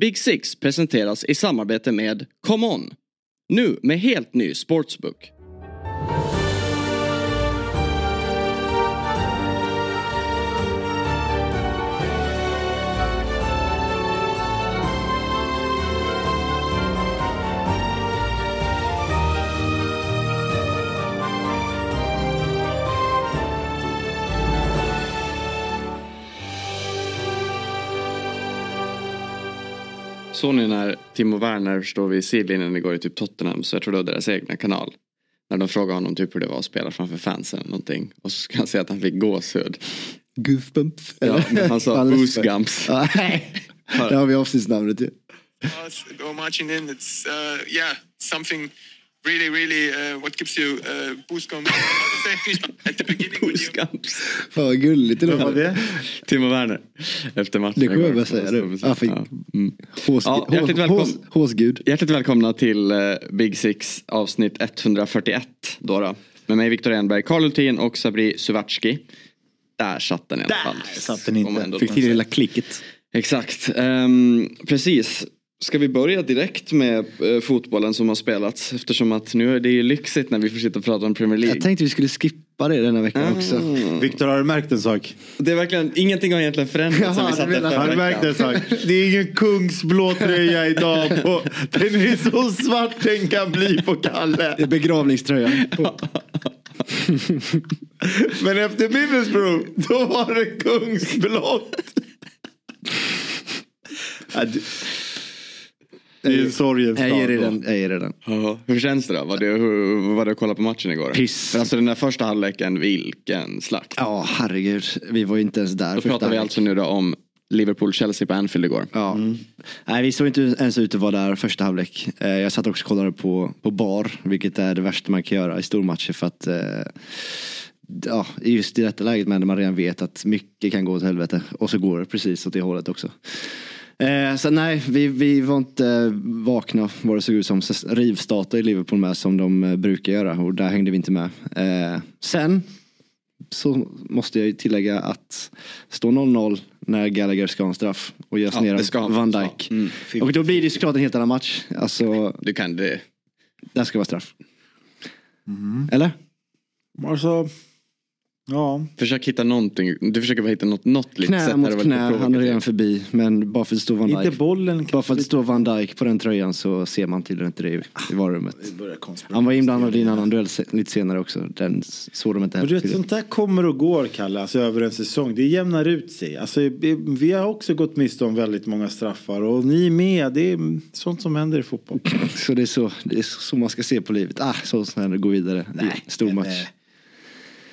Big Six presenteras i samarbete med Come On. Nu med helt ny sportsbook. Såg ni när Timo Werner står vid sidlinjen igår i typ Tottenham så jag tror det var deras egna kanal. När de frågade honom typ hur det var att spela framför fansen eller någonting. Och så ska han säga att han fick gåshud. Goosebumps. Ja, men han sa goosegumps. Det har vi avsnittsnamnet ju. us go marching in. It's uh, yeah something really really uh, what gives you uh, boost going at the beginning. when you-. Fan vad gulligt det låter. det? Timo Werner. Efter matchen. Det kommer jag bara säga nu. Ja. Mm. Hås- Ja, hjärtligt hås- välkommen. hås- Håsgud. Hjärtligt välkomna till eh, Big Six avsnitt 141. Då då. Med mig Viktor Enberg, Karl Hultin och Sabri Suvatski. Där satt den i alla fall. Där satt den inte. Fick till det lilla klicket. Exakt. Ehm, precis. Ska vi börja direkt med eh, fotbollen som har spelats? Eftersom att nu är det ju lyxigt när vi får sitta och prata om Premier League. Jag tänkte vi skulle skippa det denna veckan Mm. också. Viktor, har du märkt en sak? Det är verkligen, ingenting har egentligen förändrats sen vi satt där förra Har du märkt en veckan. sak? Det är ingen kungsblå tröja idag. På, den är så svart den kan bli på Kalle. Det är begravningströjan. Men efter Middlesbrough, då var det kungsblått. Det- är en sorgens Jag ger dag dig då. den. Jag ger den. Ja, Hur känns det då? Var det, hur, var det att kolla på matchen igår? Piss. För alltså den där första halvleken, vilken slakt. Ja herregud. Vi var ju inte ens där. Då pratar vi alltså nu då om Liverpool-Chelsea på Anfield igår. Ja. Nej vi såg inte ens ut att vara där första halvlek. Eh, Jag satt också och kollade på, på bar. Vilket är det värsta man kan göra i stormatcher för att eh, Ja, just i detta läget men när man redan vet att mycket kan gå åt helvete. Och så går det precis åt det hållet också. Eh, så nej, vi, vi var inte vakna vad det såg ut som. Rivstarta i Liverpool med som de eh, brukar göra och där hängde vi inte med. Eh, sen så måste jag ju tillägga att stå 0-0 när Gallagher ska ha en straff och görs Ja, ner Van. Dijk. Mm. Och då blir det ju såklart en helt annan match. Alltså, Du kan det. där ska vara straff. Eller? Alltså, ja. Försök hitta någonting. Du försöker bara hitta något, något sätt. Knä här mot knä, han är redan förbi. Men bara för att det står Van Inte Dijk. bollen. Bara för att det står Van Dijk på den tröjan så ser man tydligen inte det i, i varummet. Han var inblandad i en annan duell lite senare också. Den såg de inte du heller vet, sånt där kommer och går Kalle, alltså över en säsong. Det jämnar ut sig. Alltså, vi- har också gått miste om väldigt många straffar och ni med. Det är sånt som händer i fotboll. Så det är så, det är så man ska se på livet. Ah, så när det går vidare. Nej, stor match.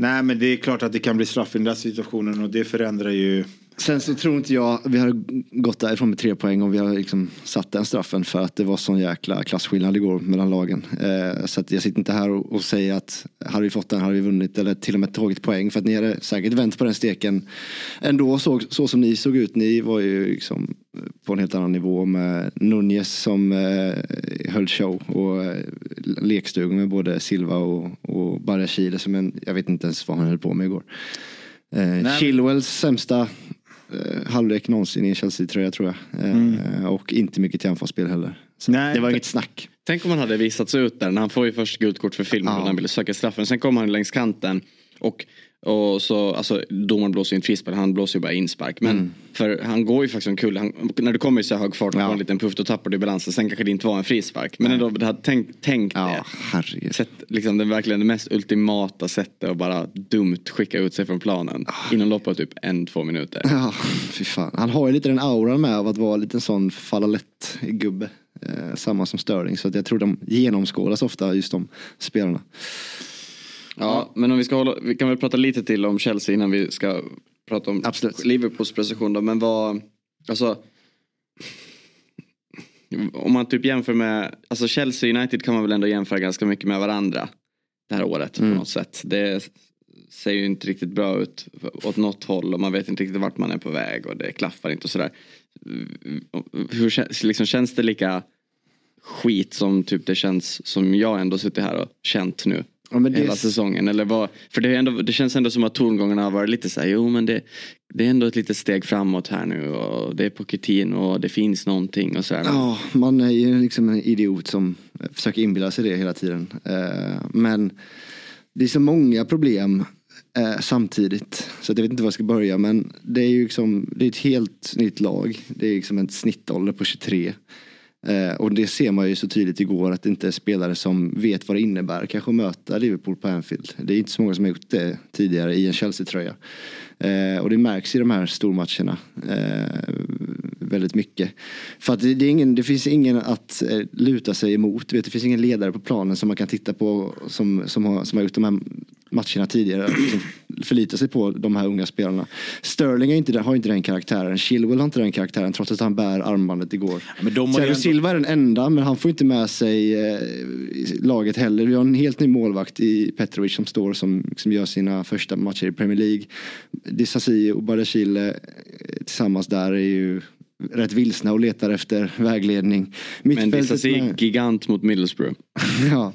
Nej men det är klart att det kan bli straff i den där situationen och det förändrar ju. Sen så tror inte jag vi hade gått därifrån med tre poäng om vi hade liksom satt den straffen för att det var sån jäkla klasskillnad igår mellan lagen. Eh, så jag sitter inte här och, och säger att hade vi fått den hade vi vunnit eller till och med tagit poäng för att ni hade säkert vänt på den steken ändå så, så som ni såg ut. Ni var ju liksom på en helt annan nivå med Nunez som eh, höll show och eh, lekstugan med både Silva och, och Barashile som en, jag vet inte ens vad han höll på med igår. Eh, Chilwells sämsta halvlek någonsin i en Chelsea-tröja tror jag. Eh, Och inte mycket till anfallsspel heller. Så Nej, det var inget snack. Tänk om han hade visats ut där. När han får ju först gult kort för film Ja. när han ville söka straffen. Sen kommer han längs kanten. Och, och så, alltså domaren blåser ju inte frispark, han blåser ju bara inspark. Men för han går ju faktiskt omkull. Han, när du kommer i så hög fart och Ja. får en liten puff då tappar du balansen. Sen kanske det inte var en frispark. Men ändå, det hade tänkt, tänkt Ja, det. herregud. Sätt, liksom, det är verkligen det mest ultimata sättet att bara dumt skicka ut sig från planen. Inom loppet av typ en, två minuter. Ja, fy fan. Han har ju lite den auran med av att vara lite sån falla lätt gubbe. Eh, samma som Störling. Så att jag tror de genomskådas ofta just de spelarna. Ja, men om vi ska hålla, vi kan väl prata lite till om Chelsea innan vi ska prata om Absolut. Liverpools prestation då. Men vad, alltså. Om man typ jämför med, alltså Chelsea United kan man väl ändå jämföra ganska mycket med varandra. Det här året Mm. på något sätt. Det ser ju inte riktigt bra ut åt något håll och man vet inte riktigt vart man är på väg och det klaffar inte och sådär. Hur liksom, känns det lika skit som typ det känns som jag ändå suttit här och känt nu? Ja, men det- hela säsongen? Eller vad, för det, ändå, det känns ändå som att tongångarna har varit lite så här, jo men det, det är ändå ett litet steg framåt här nu och det är Pochettino och det finns någonting och så här. Ja, man är ju liksom en idiot som försöker inbilla sig det hela tiden. Eh, Men det är så många problem eh, samtidigt. Så jag vet inte var jag ska börja. Men det är ju liksom, det är ett helt nytt lag. Det är liksom en snittålder på 23. Eh, och det ser man ju så tydligt igår att det inte är spelare som vet vad det innebär kanske att möta Liverpool på Anfield. Det är inte så många som har gjort det tidigare i en Chelsea-tröja. Eh, och det märks i de här stormatcherna eh, väldigt mycket. För att det, det, är ingen, det finns ingen att eh, luta sig emot. Vet, det finns ingen ledare på planen som man kan titta på som, som, har, som har gjort de här matcherna tidigare. Som förlitar sig på de här unga spelarna. Sterling inte, har inte den karaktären. Chilwell har inte den karaktären trots att han bär armbandet igår. Thiago ändå- Silva är den enda men han får inte med sig eh, laget heller. Vi har en helt ny målvakt i Petrovic som står som, som gör sina första matcher i Premier League. Disasi och Bardashile eh, tillsammans där är ju rätt vilsna och letar efter vägledning. men Mittfältet Disasi med- gigant mot Middlesbrough. ja.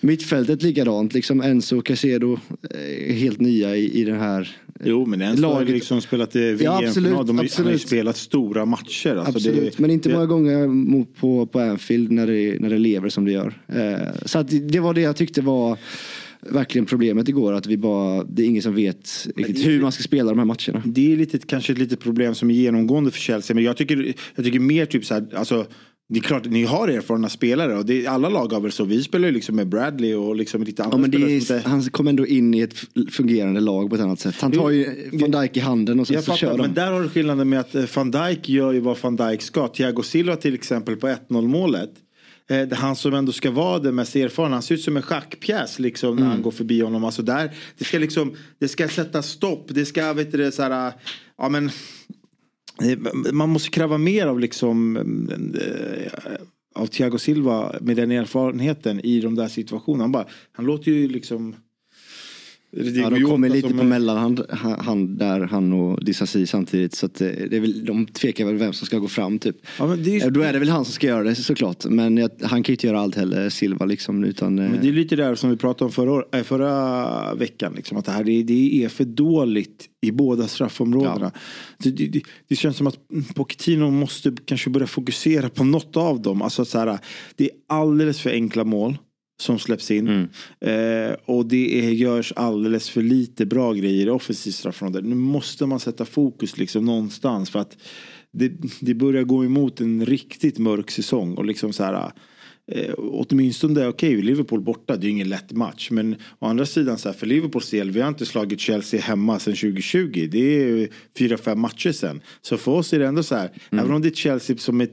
Mittfältet likadant, liksom Enzo och Casedo är helt nya i, i den här Jo men Enzo har ju liksom spelat i VM. Ja, absolut, De har, han har ju absolut. spelat stora matcher. Alltså Absolut, det, men inte det, många gånger på, på Anfield när det, när det lever som det gör. Eh, så att det, det var det jag tyckte var verkligen problemet igår. Att vi bara, det är ingen som vet riktigt hur man ska spela de här matcherna. Det är lite, kanske ett litet problem som är genomgående för Chelsea. Men jag tycker, jag tycker mer typ så här, alltså det är klart, ni har erfarna spelare och det, alla lag har väl så. Vi spelar ju liksom med Bradley och liksom lite andra Ja, men det spelare. är, han kom ändå in i ett fungerande lag på ett annat sätt. Han tar ju van Dijk i handen och så, Jag så kör fattar, de. men där har du skillnaden med att eh, van Dijk gör ju vad van Dijk ska. Thiago Silva till exempel på 1-0 målet. Eh, han som ändå ska vara den mest erfarna. Han ser ut som en schackpjäs liksom när han går förbi honom. Alltså där, det ska liksom, det ska sätta stopp. Det ska, vet du det, så här, ja men. eh, Man måste kräva mer av liksom eh, av Thiago Silva med den erfarenheten i de där situationerna. Han, bara, han låter ju liksom Ja, de kommer lite på mellanhand han, han, där, han och Disasi samtidigt. Så att eh, det är väl, de tvekar väl vem som ska gå fram typ. Ja, är ju- Eh, Då är det väl han som ska göra det såklart. Men jag, han kan ju inte göra allt heller, Silva liksom. Utan, eh, Men det är lite där som vi pratade om förra, år- förra veckan. Liksom, att det, här, det, det är för dåligt i båda straffområdena. Det, det, det, det känns som att Pochettino måste kanske börja fokusera på något av dem. Alltså, så här, det är alldeles för enkla mål som släpps in. Eh, och det är, görs alldeles för lite bra grejer i offensivt straffområde. Nu måste man sätta fokus liksom någonstans. För att det, det börjar gå emot en riktigt mörk säsong. Och liksom så här, eh, åtminstone, okej, okay, Liverpool borta, det är ingen lätt match. Men å andra sidan, så här, för Liverpools del, vi har inte slagit Chelsea hemma sedan 2020. Det är fyra, fem matcher sedan. Så för oss är det ändå så här, även om det är Chelsea som är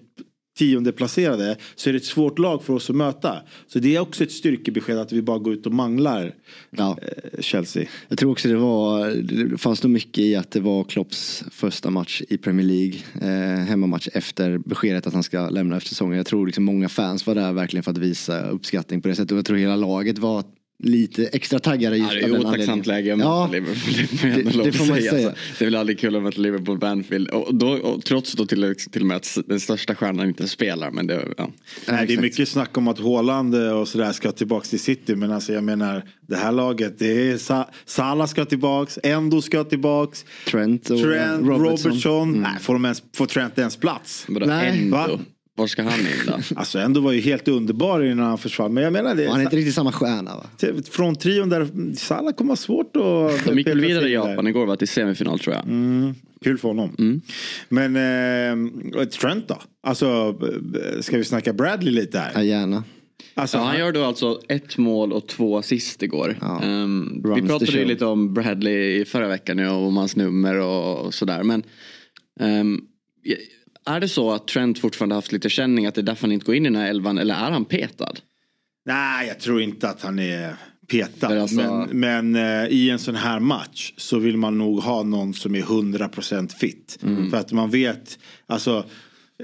tionde placerade så är det ett svårt lag för oss att möta. Så det är också ett styrkebesked att vi bara går ut och manglar Ja. eh, Chelsea. Jag tror också det var, det fanns nog mycket i att det var Klopps första match i Premier League. Eh, hemmamatch efter beskedet att han ska lämna efter säsongen. Jag tror liksom många fans var där verkligen för att visa uppskattning på det sättet. Och jag tror hela laget var lite extra taggade just Ja, det av är den otacksamt läge att Ja, möta Liverpool. Det, Det- det får man säga, säga. alltså. det är väl aldrig kul att möta Liverpool på Anfield. Och, då, och trots då till, till och med att den största stjärnan inte spelar. Men det, ja. Nej, det är mycket snack om att Haaland och sådär ska tillbaks till City. Men alltså jag menar det här laget. Det är Sa- Salah ska tillbaks. Endo ska tillbaks. Trent och Trent, Robertson. Robertson. Mm. Nej, får, de ens, får Trent ens plats? Vadå, Nej. Endo? Va? Var ska han in då? Alltså Endo var ju helt underbar innan han försvann. Men jag menar det. Och Han är inte riktigt samma stjärna va? Från trion där, Salah kommer ha svårt att... De gick väl vidare i. Japan igår va? Till semifinal tror jag. Mm, kul för honom. Mm. Men eh, Trent då? Alltså, eh, ska vi snacka Bradley lite Ja, här? gärna. Alltså, Ja, han gör då alltså ett mål och två assist igår. Ja. Ehm, vi pratade ju lite om Bradley i förra veckan nu och om hans nummer och, och sådär. Men ehm, är det så att Trent fortfarande haft lite känning att det är därför han inte går in i den här elvan eller är han petad? Nej, jag tror inte att han är petad. Men alltså- Men, men eh, i en sån här match så vill man nog ha någon som är 100% fit. Mm. För att man vet, alltså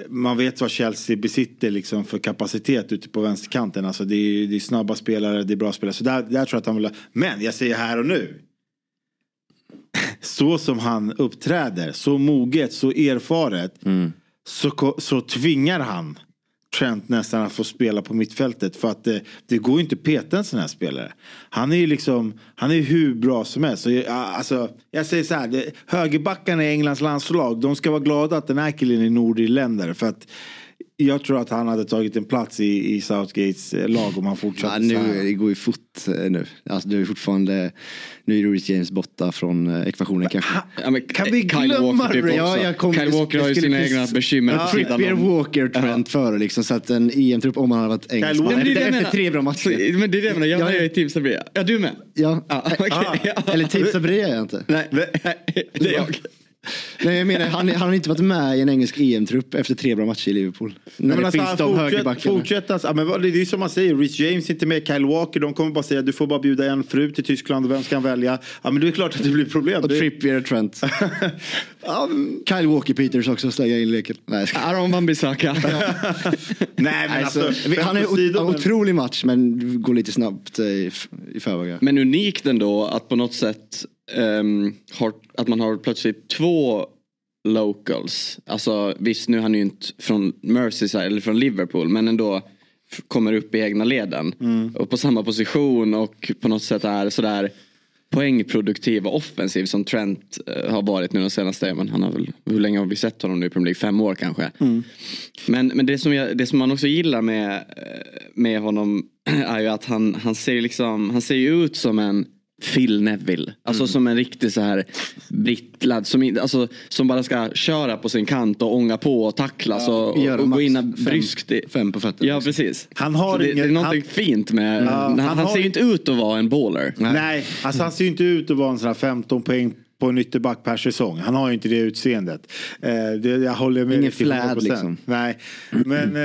man vet vad Chelsea besitter liksom för kapacitet ute på vänsterkanten. Alltså det är, det är snabba spelare, det är bra spelare. Så där, där tror jag att han vill ha. Men jag säger här och nu. Så som han uppträder, så moget, så erfaret. Mm. Så, så tvingar han Trent nästan att få spela på mittfältet. För att det, det går ju inte att peta en sån här spelare. Han är ju liksom, han är hur bra som helst. Så, jag- alltså, jag säger så här, det, högerbackarna i Englands landslag, de ska vara glada att den här killen är nordirländare. För att jag tror att han hade tagit en plats i, i Southgates eh, lag om han fortsatte Ja, så nu, här. det går ju fort eh, nu. Alltså, det är fortfarande, nu är Reece James borta från eh, ekvationen kanske. Ja, men Kan vi Kyle glömma Walker typ. Ja, jag kom- Kyle Walker har ju sina precis- egna bekymmer. Ja, Trippier. Walker, Trent före liksom. Så att en EM-trupp om han hade varit engelsman. Walker- Men det är Efter, efter menar. tre bra matcher. Så- Men det är det jag menar, jag Ja, är ja. ju i Team Sabria. Ja, du med? Ja. Ja, okej. Ah. Ja. Eller Team Sabria är jag inte. Nej, det är jag. Nej, jag menar, han, han har inte varit med i en engelsk EM-trupp efter tre bra matcher i Liverpool. När Men det alltså, finns de fortsätt, ja, men det är ju som man säger, Rich James är inte med, Kyle Walker, de kommer bara säga du får bara bjuda en fru till Tyskland och vem ska han välja? Ja men det är klart att det blir problem. Och Det- Trippier och Trent. men- Kyle Walker Peters också slänga in leken. Nej, jag skojar. Aron Wan-Bissaka. Nej men alltså, Alltså, han är åsido, en otrolig match men går lite snabbt eh, i, i förväg. Men unikt ändå att på något sätt ehm, har, att man har plötsligt två locals. Alltså visst nu är han ju inte från Merseyside eller från Liverpool men ändå kommer upp i egna leden. Och på samma position och på något sätt är sådär poängproduktiv och offensiv som Trent eh, har varit nu de senaste, men han har väl, hur länge har vi sett honom nu i Premier League? Fem år kanske. Men, men det, som jag, det som man också gillar med, eh, med honom är ju att han, han ser liksom, han ser ut som en Phil Neville. Alltså Mm. som en riktig så här brittlad som, in- alltså, som bara ska köra på sin kant och ånga på och tacklas och, Göra och, och gå in fem- bryskt. i- fem på fötterna, Ja precis. Han har det, ingen- det är någonting han- fint med, han, han han, har ser ju inte ut att vara en baller. Nej, alltså han ser ju inte ut att vara en sån här 15 poäng på en ytterback per säsong. Han har ju inte det utseendet. Eh, det, jag håller med Ingen flärd, 100%. liksom. Nej, men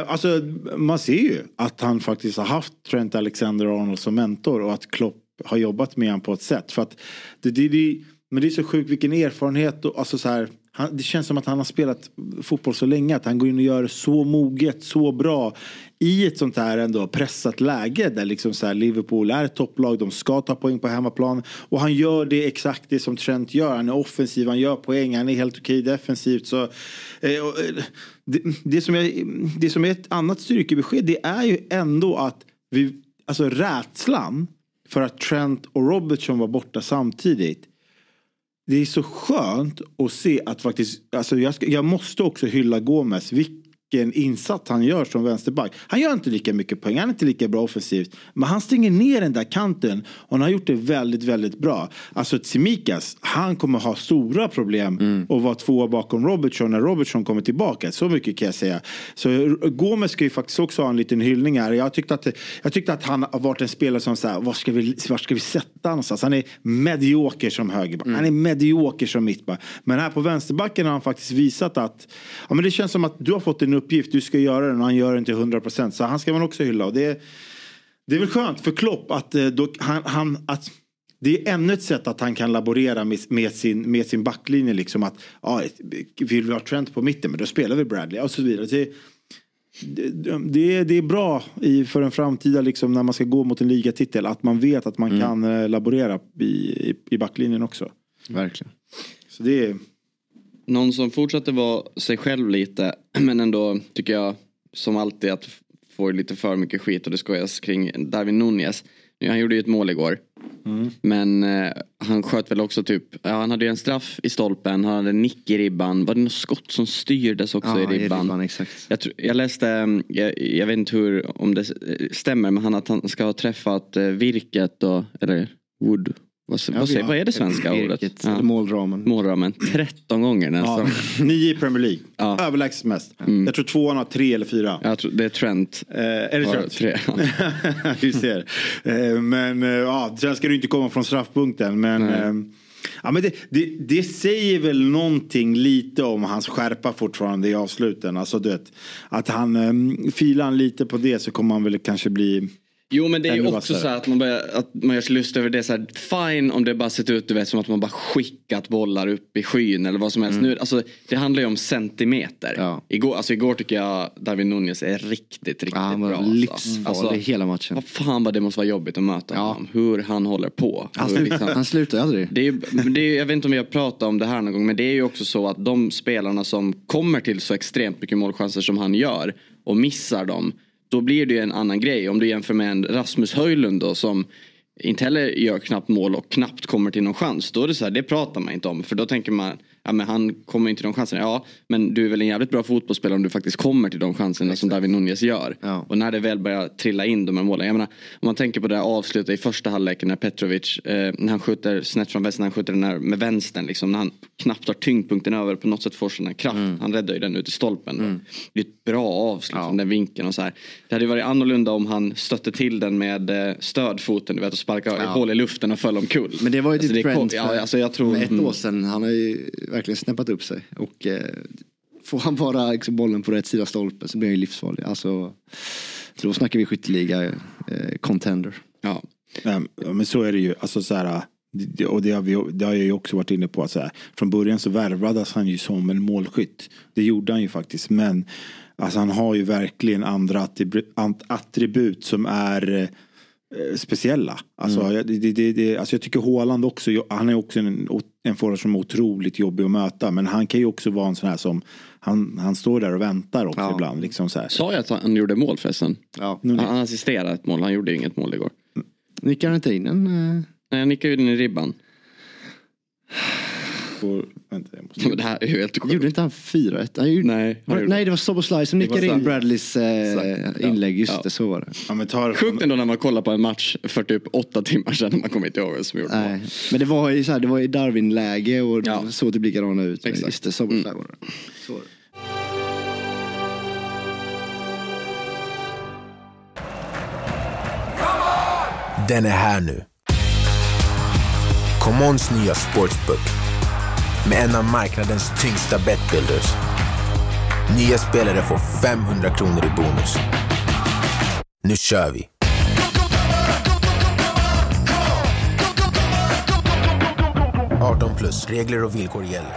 eh, alltså man ser ju att han faktiskt har haft Trent Alexander-Arnold som mentor och att Klopp har jobbat med honom på ett sätt. För att det, det, det, men det är så sjukt vilken erfarenhet och alltså så här, han, det känns som att han har spelat fotboll så länge att han går in och gör det så moget, så bra i ett sånt här ändå pressat läge där liksom så här Liverpool är ett topplag, de ska ta poäng på hemmaplan och han gör det exakt det som Trent gör. Han är offensiv, han gör poäng, han är helt okej defensivt. Så, eh, och, eh, det, det, som är, det som är ett annat styrkebesked det är ju ändå att vi, alltså rädslan för att Trent och Robertson var borta samtidigt det är så skönt att se att faktiskt, alltså jag, ska, jag måste också hylla Gomes. Vilken insats han gör som vänsterback. Han gör inte lika mycket poäng, han är inte lika bra offensivt. Men han stänger ner den där kanten och han har gjort det väldigt, väldigt bra. Alltså Tsimikas, han kommer ha stora problem att vara tvåa bakom Robertson när Robertson kommer tillbaka. Så mycket kan jag säga. Så Gomes ska ju faktiskt också ha en liten hyllning här. Jag tyckte att, jag tyckte att han har varit en spelare som så här, var ska vi, var ska vi sätta någonstans? Han är medioker som högerback. Han är medioker som mittback. Men här på vänsterbacken har han faktiskt visat att ja, men det känns som att du har fått en uppgift, du ska göra den och han gör den till 100%. Så han ska man också hylla. Och det, det är väl skönt för Klopp att, eh, då, han, han, att det är ännu ett sätt att han kan laborera med, med, sin, med sin backlinje. Liksom att, ja, vill vi ha Trent på mitten, men då spelar vi Bradley och så vidare. Det, det, är, det är bra i, för en framtida, liksom, när man ska gå mot en ligatitel, att man vet att man kan eh, laborera i, i, i backlinjen också. Verkligen. Så det är... Någon som fortsatte vara sig själv lite men ändå tycker jag som alltid att får lite för mycket skit och det skojas kring Darwin Nunez. Nu, Han gjorde ju ett mål igår. Men eh, han sköt väl också typ, ja, han hade ju en straff i stolpen, han hade en nick i ribban. Var det något skott som styrdes också Ja, i ribban? exakt. Jag, jag läste, mm, jag, jag vet inte hur, om det stämmer, men han att han ska ha träffat eh, virket och, eller wood. Vad, vad, säger, vad är det svenska ordet? Virket, Ja. eller målramen. Målramen. 13 gånger nästan. Ja, nio i Premier League. Ja. Överlägset mest. Jag tror tvåan har tre eller fyra. Jag tror, det är Trent. Eh, är det Trent? tre. Vi ser. Eh, men eh, ja, sen ska du inte komma från straffpunkten. Men, eh, ja, men det, det, det säger väl någonting lite om hans skärpa fortfarande i avsluten. Alltså, du vet, att han eh, filar lite på det så kommer han väl kanske bli Jo men det är ju också så här att man, börjar, att man gör sig lust över det. Så här, fine om det bara sett ut du vet, som att man bara skickat bollar upp i skyn eller vad som helst. Nu, alltså, det handlar ju om centimeter. Ja. Igår, alltså, igår tycker jag Darwin Nunez är riktigt, riktigt Ja, han bra. var alltså. livsfarlig Alltså, hela matchen. Vad fan vad det måste vara jobbigt att möta Ja. honom. Hur han håller på. Han, Hur liksom- han slutar aldrig. det är, det är, jag vet inte om vi har pratat om det här någon gång men det är ju också så att de spelarna som kommer till så extremt mycket målchanser som han gör och missar dem. Då blir det ju en annan grej. Om du jämför med en Rasmus Höjlund då som inte heller gör knappt mål och knappt kommer till någon chans. Då är det så här, det pratar man inte om. För då tänker man, ja men han kommer inte till de chanserna. Ja, men du är väl en jävligt bra fotbollsspelare om du faktiskt kommer till de chanserna som David Nunez gör. Ja. Och när det väl börjar trilla in de här målen. Jag menar, om man tänker på det här avslutet i första halvleken när Petrovic, eh, när han skjuter snett från vänster, när han skjuter den här med vänstern liksom. När han knappt har tyngdpunkten över på något sätt får sin kraft. Han räddar ju den ut i stolpen. Det är ett bra avslut Ja. från den vinkeln och så här. Det hade varit annorlunda om han stötte till den med eh, stödfoten du vet och sparkade Ja. hål i luften och föll omkull. Men det var ju Alltså, det kom- Trent ja, alltså, jag tror, ett mm. år sedan. Han har ju verkligen snäppat upp sig. Och eh, får han bara liksom, bollen på rätt sida stolpen så blir han ju livsfarlig. Alltså, då snackar vi skytteliga eh, contender. Ja. Ja, men så är det ju. Alltså så här, och det har, vi, det har jag ju också varit inne på. Att så här, från början så värvades han ju som en målskytt. Det gjorde han ju faktiskt. Men alltså, han har ju verkligen andra attribut, som är eh, speciella. Alltså, Mm. jag- det, det, det, alltså jag tycker Haaland också, han är också en, en forward som är otroligt jobbig att möta. Men han kan ju också vara en sån här som, han, han står där och väntar också Ja. ibland. Liksom så här. Sa jag att han gjorde mål förresten? Ja. Han, han assisterade ett mål, han gjorde inget mål igår. Nickar han inte in en? Eh, Nej, han nickade ju den i ribban. På, vänta, jag måste... Men det här är ju helt sjukt. gjorde inte han 4-1? Han gjorde... Nej, han Var, gjorde- nej, det var Soboslaj som nickade in Bradleys eh, inlägg. Just Ja. det, så var det. Ja, men ta det Sjukt ändå när man kollar på en match för typ åtta timmar sedan. Man kommer inte ihåg vem som gjorde mål. Nej. Men det var ju så här, det var i Darwin-läge och Ja. såg typ likadana ut. Exakt. Just det, Soboslaj var det. Så var det. Den är här nu. Commons nya sportsbook med en av marknadens tyngsta betbuilders. Nya spelare får 500 kronor i bonus. Nu kör vi! –18 plus. Regler och villkor gäller.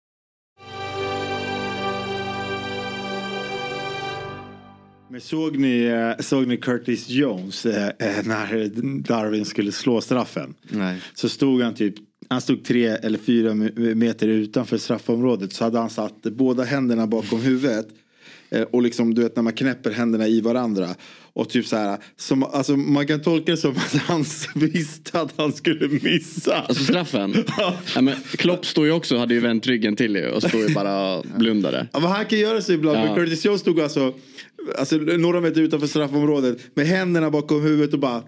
Men såg ni, eh, såg ni Curtis Jones eh, eh, när Darwin skulle slå straffen? Nej. Så stod han typ, han stod tre eller fyra me- meter utanför straffområdet. Så hade han satt båda händerna bakom huvudet. Och liksom du vet när man knäpper händerna i varandra. Och typ så här, som, alltså man kan tolka det som att han visste att han skulle missa. Alltså straffen. ja, men Klopp stod ju också, hade ju vänt ryggen till ju och stod ju bara och blundade. Ja, men han kan göra så ibland. Ja. Men Curtis Jones stod alltså, alltså några meter utanför straffområdet med händerna bakom huvudet och bara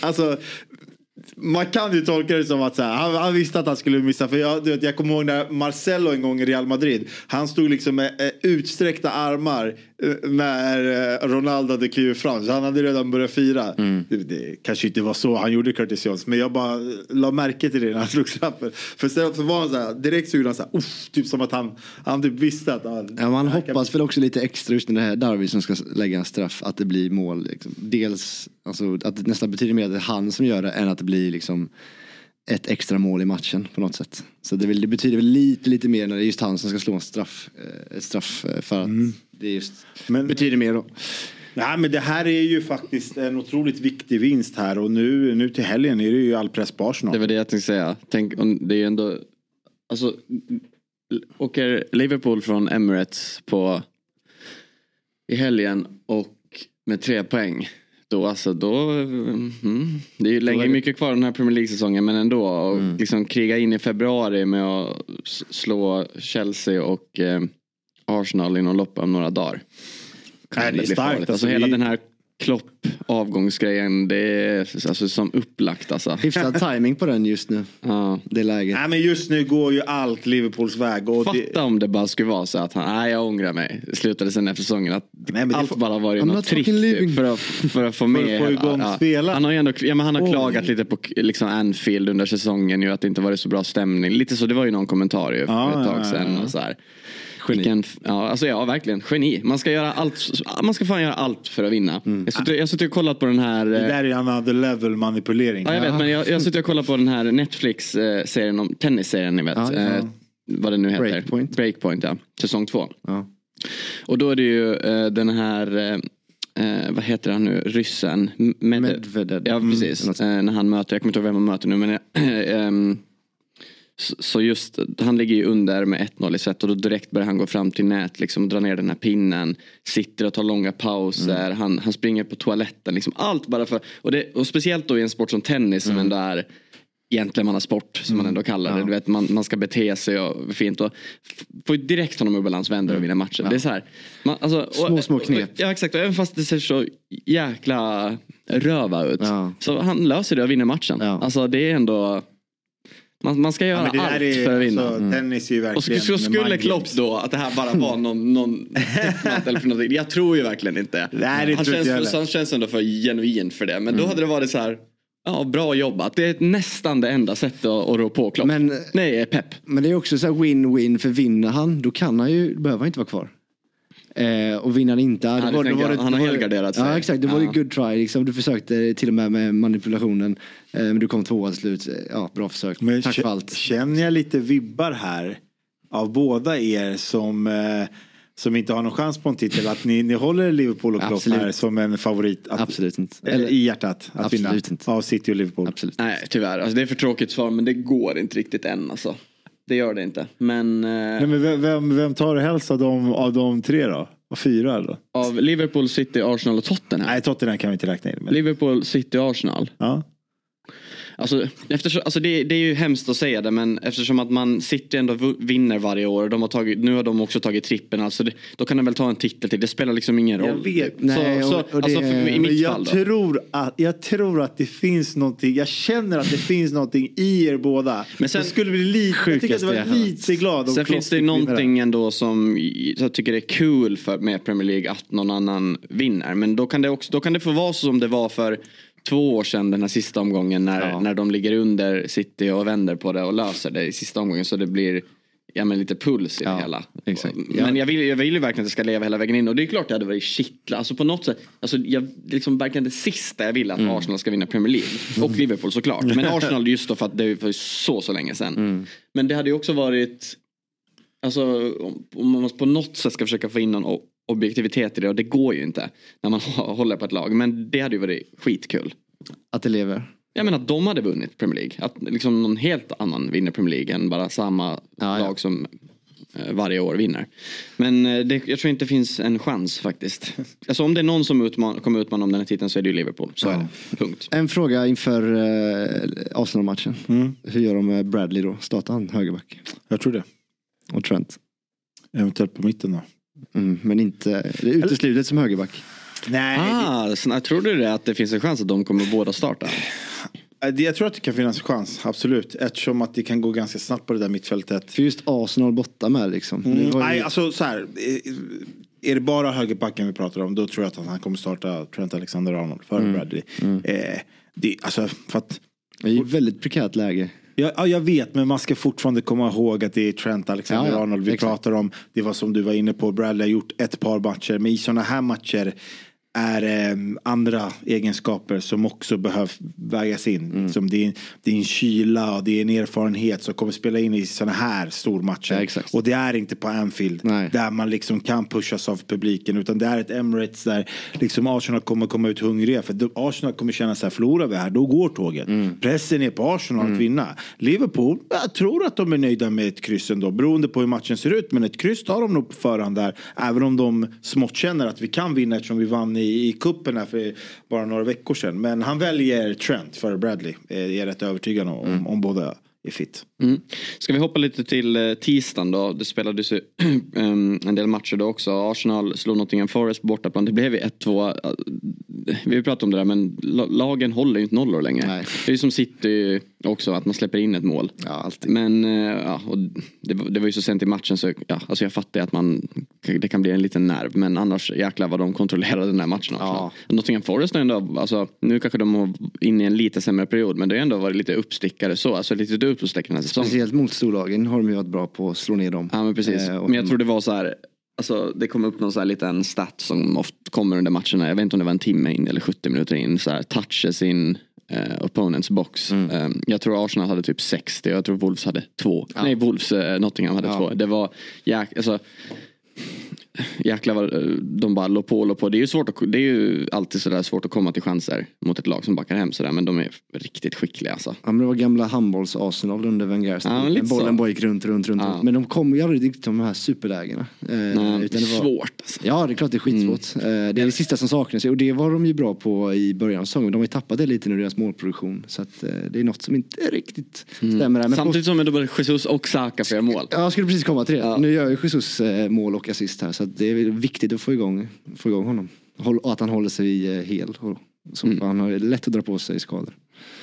Alltså man kan ju tolka det som att så här, han, han visste att han skulle missa. För jag, du vet, jag kommer ihåg när Marcelo en gång i Real Madrid. Han stod liksom med eh, utsträckta armar eh, när eh, Ronaldo hade klivit fram. Så han hade redan börjat fira. Det, det kanske inte var så han gjorde Curtis Jones. Men jag bara la märke till det när han slog straffen. För sen så var han så här, direkt så gjorde han så här, uff, typ som att han, han typ visste att han... Ja, man han kan- hoppas väl också lite extra just när det här Darwin som ska lägga en straff att det blir mål. Liksom. Dels alltså, att det nästan betyder mer att det är han som gör det än att det blir liksom ett extra mål i matchen på något sätt. Så det, vill, det betyder väl lite, lite mer när det är just han som ska slå en straff. eh, Ett straff eh, för att det är just Men- betyder mer då. Nej men det här är ju faktiskt en otroligt viktig vinst här och nu, nu till helgen är det ju all press på Arsenal. Det var det jag tänkte säga. Tänk om det är ju ändå, alltså åker Liverpool från Emirates på i helgen och med tre poäng. Då alltså då, mm, det är ju länge mycket kvar den här Premier League-säsongen men ändå. Och liksom kriga in i februari med att slå Chelsea och eh, Arsenal inom loppet av några dagar. kan Nej, det är starkt, alltså, Alltså, det hela den här Klopp avgångsgrejen, det är alltså, som upplagt alltså. Hyfsad timing på den just nu. Ja. Det läget. Nej men just nu går ju allt Liverpools väg. Och det, Fatta om det bara skulle vara så att han, nej jag ångrar mig. Det slutade sen efter säsongen att men det allt får- bara varit I'm något trick typ, för, att, för att få med. få igång spela. Han har ju ändå ja, men han har Oj. klagat lite på liksom Anfield under säsongen ju att det inte varit så bra stämning. Lite så, det var ju någon kommentar ju för Ja, ett tag ja, sedan. ja. Och så här. Geni. Vilken, ja, alltså ja, verkligen. Geni. Man ska göra allt, man ska fan göra allt för att vinna. Mm. Jag har suttit- och kollat på den här det eh, där är another level manipulering. Ja, jag vet, men jag, har suttit och kollat på den här Netflix-serien om tennisserien, ni vet. Ja, ja. Eh, vad det nu heter. Breakpoint. Breakpoint, ja. Säsong två. Ja. Och då är det ju eh, den här, eh, eh, vad heter han nu, ryssen? Med, Medvedev. Ja, precis. Något Eh, när han möter, jag kommer inte ihåg vem han möter nu, men eh, ehm, så, just, han ligger ju under med 1-0 i set och då direkt börjar han gå fram till nät, liksom dra ner den här pinnen, sitter och tar långa pauser, han, han springer på toaletten, liksom allt bara för, och, det, och speciellt då i en sport som tennis som ändå är gentlemannasport som man ändå kallar det. Du vet, man, man ska bete sig och fint och får direkt honom ur balans, vänder och vinner matchen. Det är så här, man, alltså, och, Små, små knep. Och, ja exakt, och även fast det ser så jäkla röva ut. Ja. Så han löser det och vinner matchen. Ja. Alltså det är ändå, man, man ska Ja, göra där allt är, för att vinna. Alltså, Tennis är ju Och så, så skulle Klopp då, att det här bara var någon, någon eller för någonting. Jag tror ju verkligen inte. Nej, det han, känns, heller. han känns ändå för genuin för det. Men Mm. då hade det varit så här, ja bra jobbat. Det är nästan det enda sättet att, att rå på Klopp. Men- Nej, pepp. Men det är också så här win-win för vinner han då kan han ju, behöver han inte vara kvar. Eh, och vinner han inte, ja, Ja, då du tänker, han har det var- helgarderat sig. Ja exakt, det var ju Ja. good try liksom. Du försökte till och med med manipulationen. Eh, men du kom tvåa till slut. Eh, Ja, bra försök. Men Tack för allt. Känner jag lite vibbar här av båda er som, eh, som inte har någon chans på en titel. Att ni, ni håller Liverpool och Klopp här som en favorit. Att, Absolut inte. Eller, I hjärtat att Absolut vinna inte. av City och Liverpool. Absolut. Nej, tyvärr. Alltså, det är för tråkigt svar, men det går inte riktigt än alltså. Det gör det inte. Men, eh, Nej, men vem, vem, vem tar det helst av de, av de tre då? Av fyra då? av Liverpool, City, Arsenal och Tottenham. Nej, Tottenham kan vi inte räkna in. Men, Liverpool, City, Arsenal. ja. Alltså, eftersom, alltså det, det är ju hemskt att säga det men eftersom att man City ändå vinner varje år. De har tagit, nu har de också tagit trippen. Alltså det, då kan de väl ta en titel till. Det spelar liksom ingen roll. Jag vet. Nej, så, så, och- och det- för, I Men mitt jag fall då. tror, att, jag tror att det finns någonting, jag känner att det finns någonting i er båda. Men sen- jag skulle bli lite, jag tycker att jag var lite glad om Sen finns det någonting ändå som jag tycker är kul för, med Premier League att någon annan vinner. Men då kan det, också, då kan det få vara så som det var för två år sedan den här sista omgången när, Ja. när de ligger under City och vänder på det och löser det i sista omgången så det blir ja, men lite puls i Ja, det hela. exakt. Men jag vill, jag vill ju verkligen att det ska leva hela vägen in och det är klart det hade varit kittla. Alltså på något sätt, alltså jag, liksom verkligen det sista jag vill att Mm. Arsenal ska vinna Premier League. Och Liverpool såklart. Men Arsenal just då för att det var så så länge sedan. Mm. Men det hade ju också varit Alltså om, man på något sätt ska försöka få in någon objektivitet i det och det går ju inte när man håller på ett lag. Men det hade ju varit skitkul. Att det lever. Jag menar att de hade vunnit Premier League. Att liksom någon helt annan vinner Premier League än bara samma Ja, ja. lag som eh, varje år vinner. Men eh, det, jag tror inte det finns en chans faktiskt. Alltså om det är någon som utman, kommer utmana om den här titeln så är det ju Liverpool. Så är det. Punkt. En fråga inför eh, Arsenal-matchen. Mm. Hur gör de med Bradley då? Startar han högerback? Jag tror det. Och Trent? Eventuellt på mitten då. Mm, men inte, det är uteslutet som högerback. Nej, Ah, så, tror du det att det finns en chans att de kommer båda starta? det, det, jag tror att det kan finnas en chans, absolut. Eftersom att det kan gå ganska snabbt på det där mittfältet. För just Arsenal borta med liksom. Mm. Ju- Nej, alltså så här. eh, Är det bara högerbacken vi pratar om då tror jag att han kommer starta Trent Alexander-Arnold före Mm. Bradley. Eh, det, alltså, för att, det är ju ett väldigt prekärt läge. Ja, ja, jag vet men man ska fortfarande komma ihåg att det är Trent Alexander-Arnold Ja, ja, vi exakt. pratar om. Det var som du var inne på, Bradley har gjort ett par matcher. Men i sådana här matcher är eh, andra egenskaper som också behöver vägas in. Mm. Som det, är, det är en kyla och det är en erfarenhet som kommer spela in i sådana här stormatcher. Ja, och det är inte på Anfield Nej. där man liksom kan pushas av publiken utan det är ett Emirates där liksom Arsenal kommer komma ut hungriga för Arsenal kommer känna så här förlorar vi här då går tåget. Mm. Pressen är på Arsenal att vinna. Liverpool, jag tror att de är nöjda med ett kryss ändå beroende på hur matchen ser ut men ett kryss tar de nog på förhand där även om de smått känner att vi kan vinna eftersom vi vann i, i kuppen här för bara några veckor sedan. Men han väljer Trent före Bradley. Eh, Jag är rätt övertygad om, Mm. om båda är fit. Mm. Ska vi hoppa lite till eh, tisdagen då? Det spelades ju em, en del matcher då också. Arsenal slog Nottingham Forest på bortaplan. Det blev ju 1-2. Eh, Vi pratat om det där men la- lagen håller ju inte nollor längre. Nej. Det är ju som City också att man släpper in ett mål. Ja, alltid. Men eh, ja, och det, var, det var ju så sent i matchen så ja, alltså jag fattar ju att man, det kan bli en liten nerv. Men annars jäklar vad de kontrollerade den här matchen. Ja. Ja. Nottingham Forest har ändå, alltså, nu kanske de har inne i en lite sämre period men det har ändå varit lite uppstickare så. Alltså lite säsongen. Speciellt mot storlagen har de ju varit bra på att slå ner dem. Ja men precis. Eh, men jag tror det var så här. Alltså det kom upp någon så här liten stat som ofta kommer under matcherna. Jag vet inte om det var en timme in eller 70 minuter in. Så här, touches in eh, opponents box. Mm. Eh, jag tror Arsenal hade typ 60 och jag tror Wolves hade två. Nej Wolves, eh, Nottingham hade Ja. två. Det var jäk, alltså, jäklar vad eh, de bara låg på och låg på. Det är ju, svårt att, det är ju alltid sådär svårt att komma till chanser mot ett lag som backar hem sådär. Men de är riktigt skickliga alltså. Ja men det var gamla handbolls-Arsenal under Wengers Ja, Bollen så. bara gick runt, runt, runt. Ja. runt. Men de kom ju aldrig riktigt till de här superlägena. Eh, utan det var- Svårt alltså. Ja det är klart det är skitsvårt. Mm. Eh, Det är det sista som saknas och det var de ju bra på i början av säsongen. De har ju tappat det lite nu deras målproduktion. Så att eh, det är något som inte riktigt stämmer där. Men Mm. Samtidigt som då både Jesus och Saka göra mål. Ja, jag skulle precis komma till det. Ja. Nu gör ju Jesus mål och assist här så att det är viktigt att få igång, få igång honom. Och att han håller sig eh, hel. Så Mm. Han har lätt att dra på sig skador.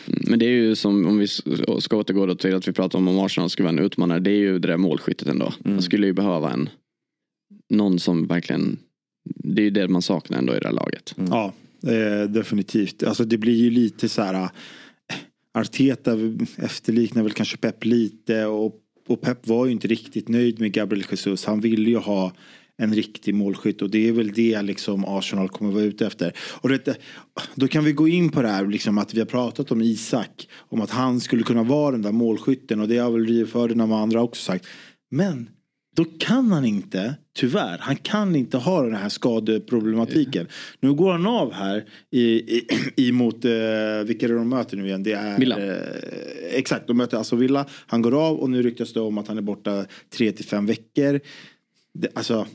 Men det är ju som om vi ska återgå då till att vi pratar om om Arsenal skulle vara en utmanare. Det är ju det där målskyttet ändå. Man skulle ju behöva en någon som verkligen det är ju det man saknar ändå i det här laget. Ja, eh, definitivt. Alltså det blir ju lite så här. eh, Arteta efterliknar väl kanske Pep lite och, och Pep var ju inte riktigt nöjd med Gabriel Jesus. Han ville ju ha en riktig målskytt och det är väl det liksom Arsenal kommer vara ute efter. Och det, då kan vi gå in på det här liksom att vi har pratat om Isak. Om att han skulle kunna vara den där målskytten och det har väl Rio Ferdinand och andra också sagt. Men då kan han inte, tyvärr, han kan inte ha den här skadeproblematiken. Nu går han av här i, i, i mot, eh, vilka är det de möter nu igen? Det är Villa. Eh, exakt, de möter alltså Villa. Han går av och nu ryktas det om att han är borta tre till fem veckor. Det, alltså,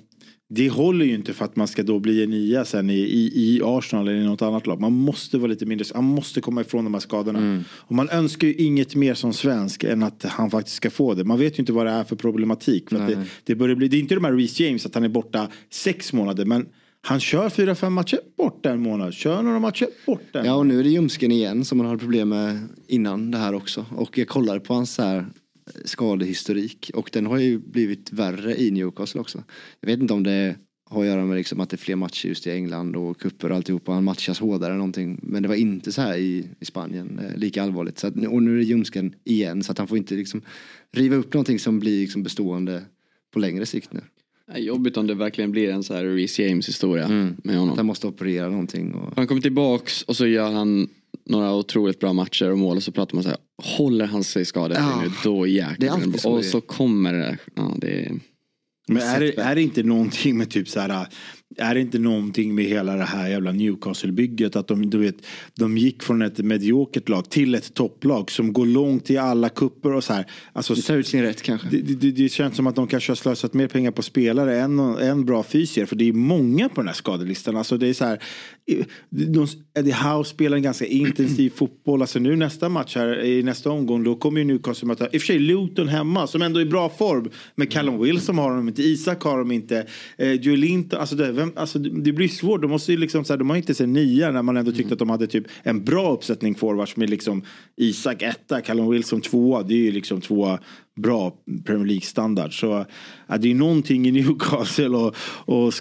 det håller ju inte för att man ska då bli en nia sen i, i, i Arsenal eller i något annat lag. Man måste vara lite mindre, han måste komma ifrån de här skadorna. Och man önskar ju inget mer som svensk än att han faktiskt ska få det. Man vet ju inte vad det är för problematik. För det, det, börjar bli, det är inte de här Reece James att han är borta sex månader men han kör fyra, fem matcher, borta en månad. Kör några matcher, borta Ja och nu är det ljumsken igen som man hade problem med innan det här också. Och jag kollade på hans så här skadehistorik och den har ju blivit värre i Newcastle också. Jag vet inte om det har att göra med liksom att det är fler matcher just i England och kupper och alltihopa. Han matchas hårdare än någonting. Men det var inte så här i, i Spanien eh, lika allvarligt. Så att, och nu är det ljumsken igen så att han får inte liksom riva upp någonting som blir liksom bestående på längre sikt nu. Jobbigt om det verkligen blir en så här Reece James historia med Att honom. han måste operera någonting. Och... Han kommer tillbaks och så gör han några otroligt bra matcher och mål och så pratar man så här. Håller han sig skadad Ja. nu då jäklar. Så och så kommer det. Ja, det är... Men är det, är det inte någonting med typ så här är det inte någonting med hela det här jävla Newcastle-bygget att de, du vet, de gick från ett mediokert lag till ett topplag som går långt i alla kupper och så här. Alltså, Det tar ut sin rätt kanske. det, det, det känns som att de kanske har slösat mer pengar på spelare än, än bra fysiker. För det är många på den här skadelistan. Alltså det är så här, de, Eddie Howe spelar en ganska intensiv fotboll. Alltså nu nästa match här i nästa omgång då kommer ju Newcastle möta, i och för sig Luton hemma som ändå är i bra form. Men Callum Wilson har de inte, Isak har de inte, eh, Joel Linton, alltså det, vem, alltså det blir svårt. De måste ju liksom så här, de har inte sett nia när man ändå tyckte att de hade typ en bra uppsättning forwards med liksom Isak etta, Callum Wilson tvåa. Det är ju liksom två bra Premier League-standard. Så ja, det är någonting i Newcastle och, och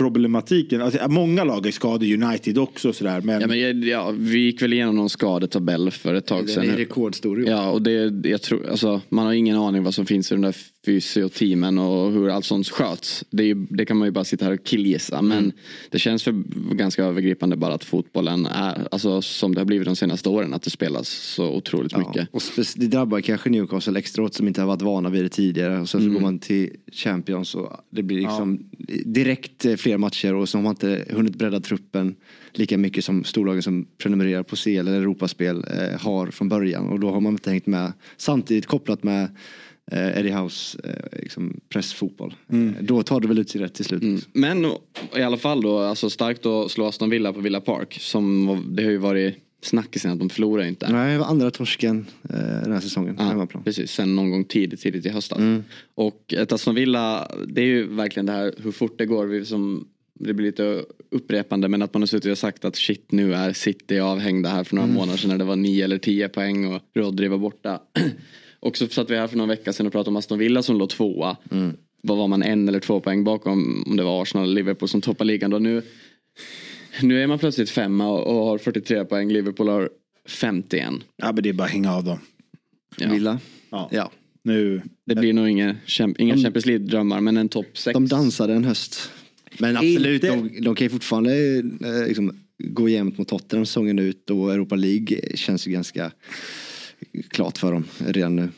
skadeproblematiken. Alltså, många lag är skadade, United också och sådär. Men, Ja, men ja, vi gick väl igenom någon skadetabell för ett tag Den sedan. är rekordstor. Ja. Ja, och det, jag tror, alltså, man har ingen aning vad som finns i de där fysio-teamen och hur allt sånt sköts. Det, är, ju- det kan man ju bara sitta här och killgissa. Men Mm. det känns för ganska övergripande bara att fotbollen är, alltså som det har blivit de senaste åren, att det spelas så otroligt mycket. Och det drabbar kanske Newcastle extra hårt som inte har varit vana vid det tidigare. Och sen så Mm. går man till Champions och det blir liksom direkt eh, fler matcher och så har man inte hunnit bredda truppen lika mycket som storlagen som prenumererar på CL eller Europaspel eh, har från början. Och då har man inte hängt med samtidigt kopplat med eh, Eddie House eh, liksom pressfotboll. Eh, Då tar det väl ut sig rätt till slut. Mm. Men i alla fall då, alltså starkt att slå Aston Villa på Villa Park. Som, det har ju varit snackisen att de förlorar inte. Nej, det var andra torsken eh, den här säsongen. Ja, precis, sen någon gång tidigt, tidigt i höstas. Mm. Och ett Aston Villa, det är ju verkligen det här hur fort det går. Vi som, det blir lite upprepande men att man har suttit och sagt att shit nu är City avhängda här för några Mm. månader sedan när det var 9 eller 10 poäng och Rodri var borta. och så satt vi här för några veckor sedan och pratade om Aston Villa som låg tvåa. Mm. Vad var man en eller två poäng bakom om det var Arsenal eller Liverpool som toppar ligan då. Nu, nu är man plötsligt femma och, och har 43 poäng. Liverpool har 51. Ja men det är bara att hänga av dem. Ja. Villa. Ja. Ja. Nu. Det blir nog inga, inga Champions League-drömmar men en topp 6. De dansade en höst. Men absolut, Inte- de, de kan ju fortfarande eh, liksom, gå jämnt mot Tottenham säsongen ut och Europa League känns ju ganska klart för dem redan nu.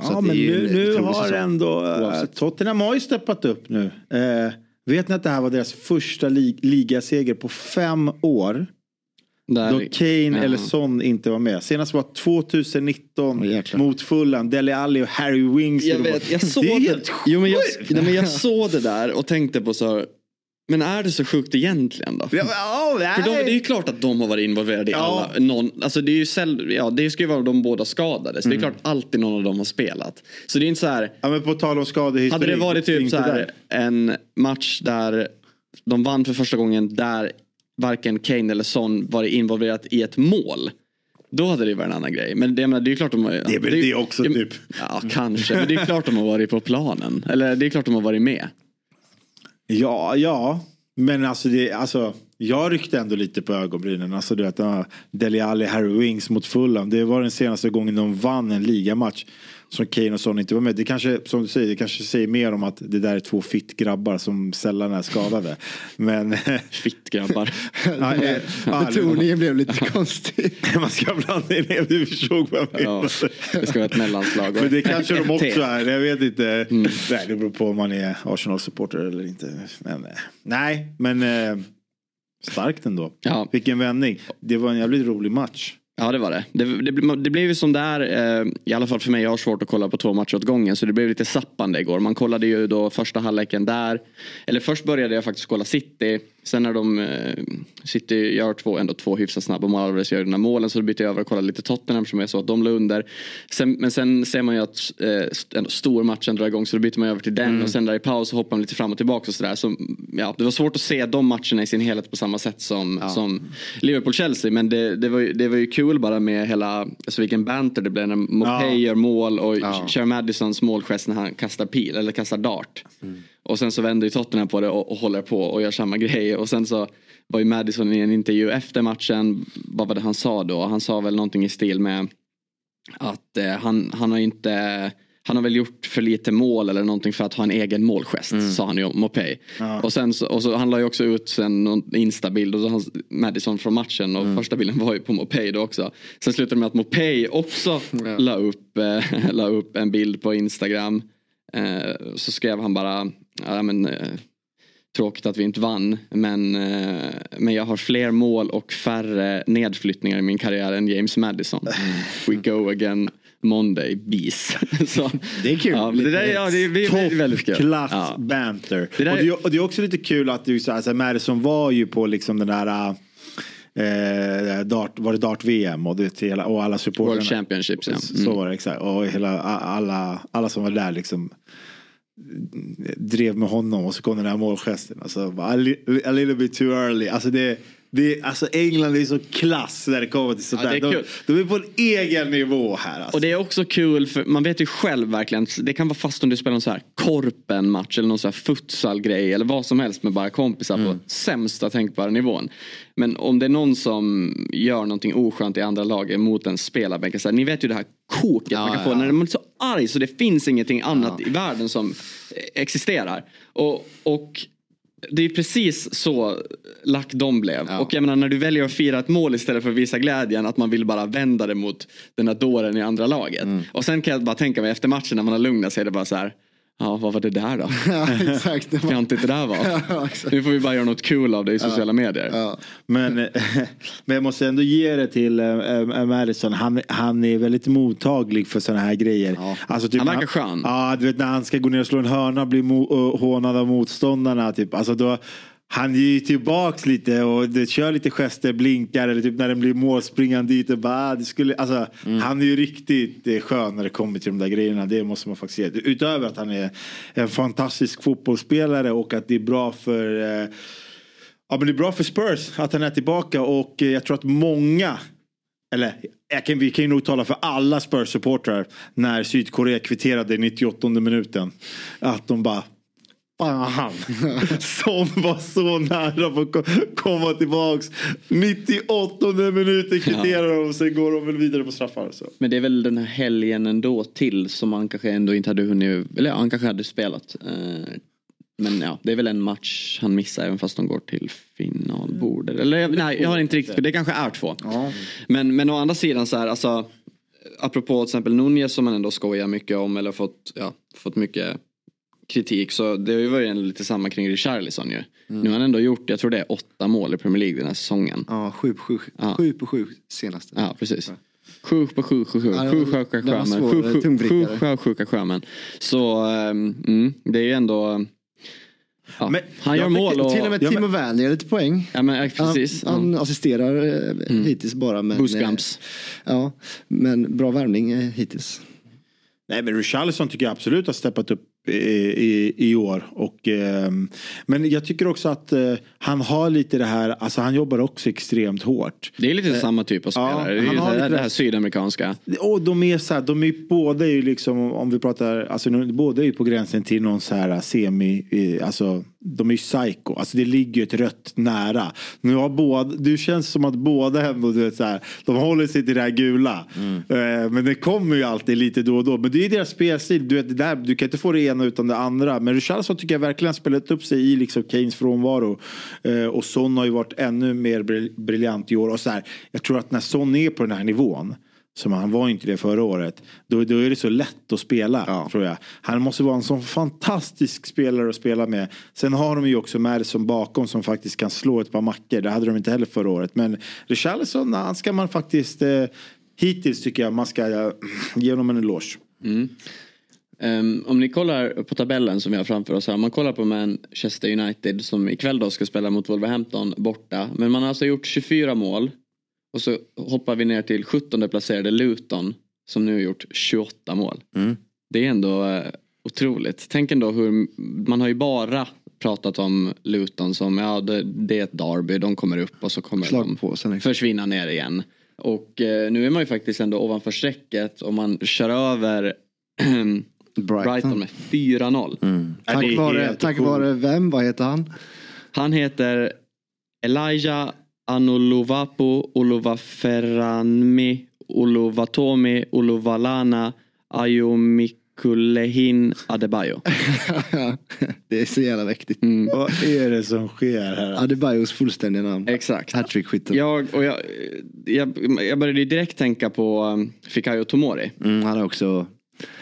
Ja men nu, nu har säsong. ändå Oavsett. Tottenham har ju steppat upp nu. Eh, vet ni att det här var deras första lig- ligaseger på fem år? Där, Då Kane Ja. eller Son inte var med. Senast var 2019 Åh, jäklar. mot Fulham. Dele Alli och Harry Wings. Jag vet, jag såg det är det. helt Jo, men jag, sjukt. nej, men jag såg det där och tänkte på så här, Men är det så sjukt egentligen då? Ja, ja, För de, det är ju klart att de har varit involverade i Ja. alla. Någon, alltså det är ju säll, ja, det ska ju vara de båda skadade. Så det är klart alltid någon av dem har spelat. Så det är inte så här. Ja, men på tal om skadehistorik. Hade det varit typ så här en match där de vann för första gången där varken Kane eller Son varit involverat i ett mål. Då hade det varit en annan grej. Men det, menar, det är ju klart de har... Det är väl det också, ja, typ. Ja, kanske. Men det är klart de har varit på planen. Eller det är klart de har varit med. Ja, ja. Men alltså, det, alltså jag ryckte ändå lite på ögonbrynen. Alltså du vet, Dele Alli, Harry Wings mot Fulham. Det var den senaste gången de vann en ligamatch. Som Kane och Son inte var med. Det kanske, som du säger, det kanske säger mer om att det där är två fitt grabbar som sällan är skadade. Men... Fitt grabbar. ja, eh, ja, Betoningen blev lite konstig. man ska blanda in det, du förstod vad jag Ja, menade. det ska vara ett mellanslag. Men det kanske de också är. Jag vet inte. Nej, det beror på om man är Arsenal-supporter eller inte. Men, eh, nej, men eh, starkt ändå. Ja. Vilken vändning. Det var en jävligt rolig match. Ja det var det. Det, det, det blev ju som det är, eh, i alla fall för mig, jag har svårt att kolla på två matcher åt gången. Så det blev lite zappande igår. Man kollade ju då första halvleken där. Eller först började jag faktiskt kolla City. Sen när de, eh, City gör två, ändå två hyfsat snabba mål, Alvarez gör de här målen. Så bytte jag över och kollade lite Tottenham som jag såg att de låg under. Sen, men sen ser man ju att eh, stormatchen drar igång så då byter man över till den. Och sen där i paus så hoppar man lite fram och tillbaka och sådär. Så, ja, det var svårt att se de matcherna i sin helhet på samma sätt som, som Liverpool-Chelsea. Men det, det, var ju, det var ju kul bara med hela, alltså vilken banter det blev när Mopay Ja. gör mål och Ja. Madisons målgest när han kastar pil eller kastar dart. Och sen så vänder ju Tottenham på det och, och håller på och gör samma grej. Och sen så var ju Madison i en intervju efter matchen. Vad var det han sa då? Han sa väl någonting i stil med att eh, han, han har inte han har väl gjort för lite mål eller någonting för att ha en egen målgest, sa han ju om Mopay. Och sen så, och så han la ju också ut sen någon instabild och så han, Madison från matchen och första bilden var ju på Mopay då också. Sen slutade det med att Mopay också la, upp, eh, la upp en bild på Instagram. Eh, så skrev han bara, ja men eh, Tråkigt att vi inte vann men, eh, men jag har fler mål och färre nedflyttningar i min karriär än James Madison. We go again Monday, bees. Så, Det är kul. Ja, det, där, ja, det, är- det är väldigt kul. Klass Ja. banter. Det där- och, det, och det är också lite kul att du, så här, så här, Madison var ju på liksom den där eh, dart, var det dart-VM och, det, hela, och alla supportrarna. World Championships ja. Så Mm. var det exakt. Och hela, alla, alla som var där liksom drev med honom och så kom den här målgesten. Alltså, a, li- a little bit too early. Alltså, det, det, alltså England är så klass när det kommer till sånt Ja, där. De, de är på en egen nivå här. Alltså. Och det är också kul för man vet ju själv verkligen. Det kan vara fast om du spelar en så här korpen match eller någon så här futsal-grej eller vad som helst med bara kompisar på sämsta tänkbara nivån. Men om det är någon som gör någonting oskönt i andra laget mot en spelarbänk. Ni vet ju det här koket man kan få när man är så arg så det finns ingenting annat i världen som existerar. Och, och det är precis så lack de blev. Och jag menar när du väljer att fira ett mål istället för att visa glädjen att man vill bara vända det mot den här dåren i andra laget. Och sen kan jag bara tänka mig efter matchen när man har lugnat sig, det bara så här. Ja, vad var det där då? ja, exakt. Det var- Fjantigt det där var. Ja. Nu får vi bara göra något kul av det i sociala medier. Ja. Men, men jag måste ändå ge det till äh, Madison. Han, han är väldigt mottaglig för sådana här grejer. Ja. Alltså, typ Han verkar skön. Ja, du vet när han ska gå ner och slå en hörna och bli mo- hånad av motståndarna. Typ. Alltså, då, han är ju tillbaks lite och det kör lite gester, blinkar eller typ när den blir mål springer han dit och bara, ah, det skulle, alltså, han är ju riktigt eh, skön när det kommer till de där grejerna. Det måste man faktiskt ge. Utöver att han är en fantastisk fotbollsspelare och att det är bra för eh, Ja men det är bra för Spurs att han är tillbaka och eh, jag tror att många eller kan, vi kan ju nog tala för alla Spurs-supportrar när Sydkorea kvitterade i 98 minuten. Att de bara Fan, som var så nära på att ko- komma tillbaks. 98 minuten kvitterar de och sen går de väl vidare på straffar. Så. Men det är väl den här helgen ändå till som man kanske ändå inte hade hunnit, eller ja, han kanske hade spelat. Eh, Men ja, det är väl en match han missar även fast de går till finalbordet. Eller nej, jag har inte riktigt, det kanske är två. Men, men å andra sidan så här, alltså apropå till exempel Nunez som man ändå skojar mycket om eller fått, ja, fått mycket kritik så det har ju varit lite samma kring Richarlison ju. Nu har han ändå gjort, jag tror det är åtta mål i Premier League den här säsongen. Ja, sju på sju, Ja. sju, på sju senaste. Ja, precis. Sju på sju, sju, sju, Ja, sju sjuka sjömän. Sju, sju, sju, tungvrickare. sju sjuka sjömän. Så ehm, mm, det är ju ändå... Ja, Men han gör mål och... Till och med Ja, Timo men- Werner gör lite poäng. Ja men precis. Han, han ja. assisterar eh, hittills bara. Men, eh, Ja, men bra värvning eh, hittills. Nej men Richarlison tycker jag absolut har steppat upp i, i, i år. Och, ehm, men jag tycker också att eh, han har lite det här, alltså han jobbar också extremt hårt. Det är lite samma typ av ja, spelare. det han ju har det, här, det här sydamerikanska. Och de är så här, de är båda är ju liksom om vi pratar, alltså båda är ju på gränsen till någon så här semi, eh, alltså de är ju psycho, alltså det ligger ju ett rött nära. Nu har båda, det känns som att båda ändå, du vet så här, de håller sig till det här gula. Eh, men det kommer ju alltid lite då och då. Men det är deras spelstil, du vet det där, du kan inte få det ena utan det andra. Men Richarlison tycker jag verkligen spelat upp sig i liksom Keynes frånvaro. Eh, och Son har ju varit ännu mer briljant i år. Och så här, jag tror att när Son är på den här nivån som han var inte det förra året. Då, då är det så lätt att spela tror jag. Han måste vara en sån fantastisk spelare att spela med. Sen har de ju också Madison bakom som faktiskt kan slå ett par mackor. Det hade de inte heller förra året. Men Richarlison, han ska man faktiskt eh, hittills tycker jag man ska eh, ge honom en eloge. Ehm, om ni kollar på tabellen som vi har framför oss här. Om man kollar på Manchester United som ikväll då ska spela mot Wolverhampton borta. Men man har alltså gjort 24 mål. Och så hoppar vi ner till 17 placerade Luton som nu har gjort 28 mål. Det är ändå eh, otroligt. Tänk ändå hur, man har ju bara pratat om Luton som, ja det, det är ett derby, de kommer upp och så kommer de Slagpåsen. liksom. försvinna ner igen. Och eh, nu är man ju faktiskt ändå ovanför strecket och man kör över Brighton. med 4-0. Ja, det Tack vare, tack sjukt. vare vem? Vad heter han? Han heter Elijah Anuluvapu Uluvaferanmi Uluvatomi Uluvalana Ayomikulehin Adebayo. det är så jävla mäktigt. Vad är det som sker här? Adebayos fullständiga namn. Exakt. Hattrick-skytten. Jag, och jag, jag, jag började direkt tänka på um, Fikayo Tomori. Mm, han är också...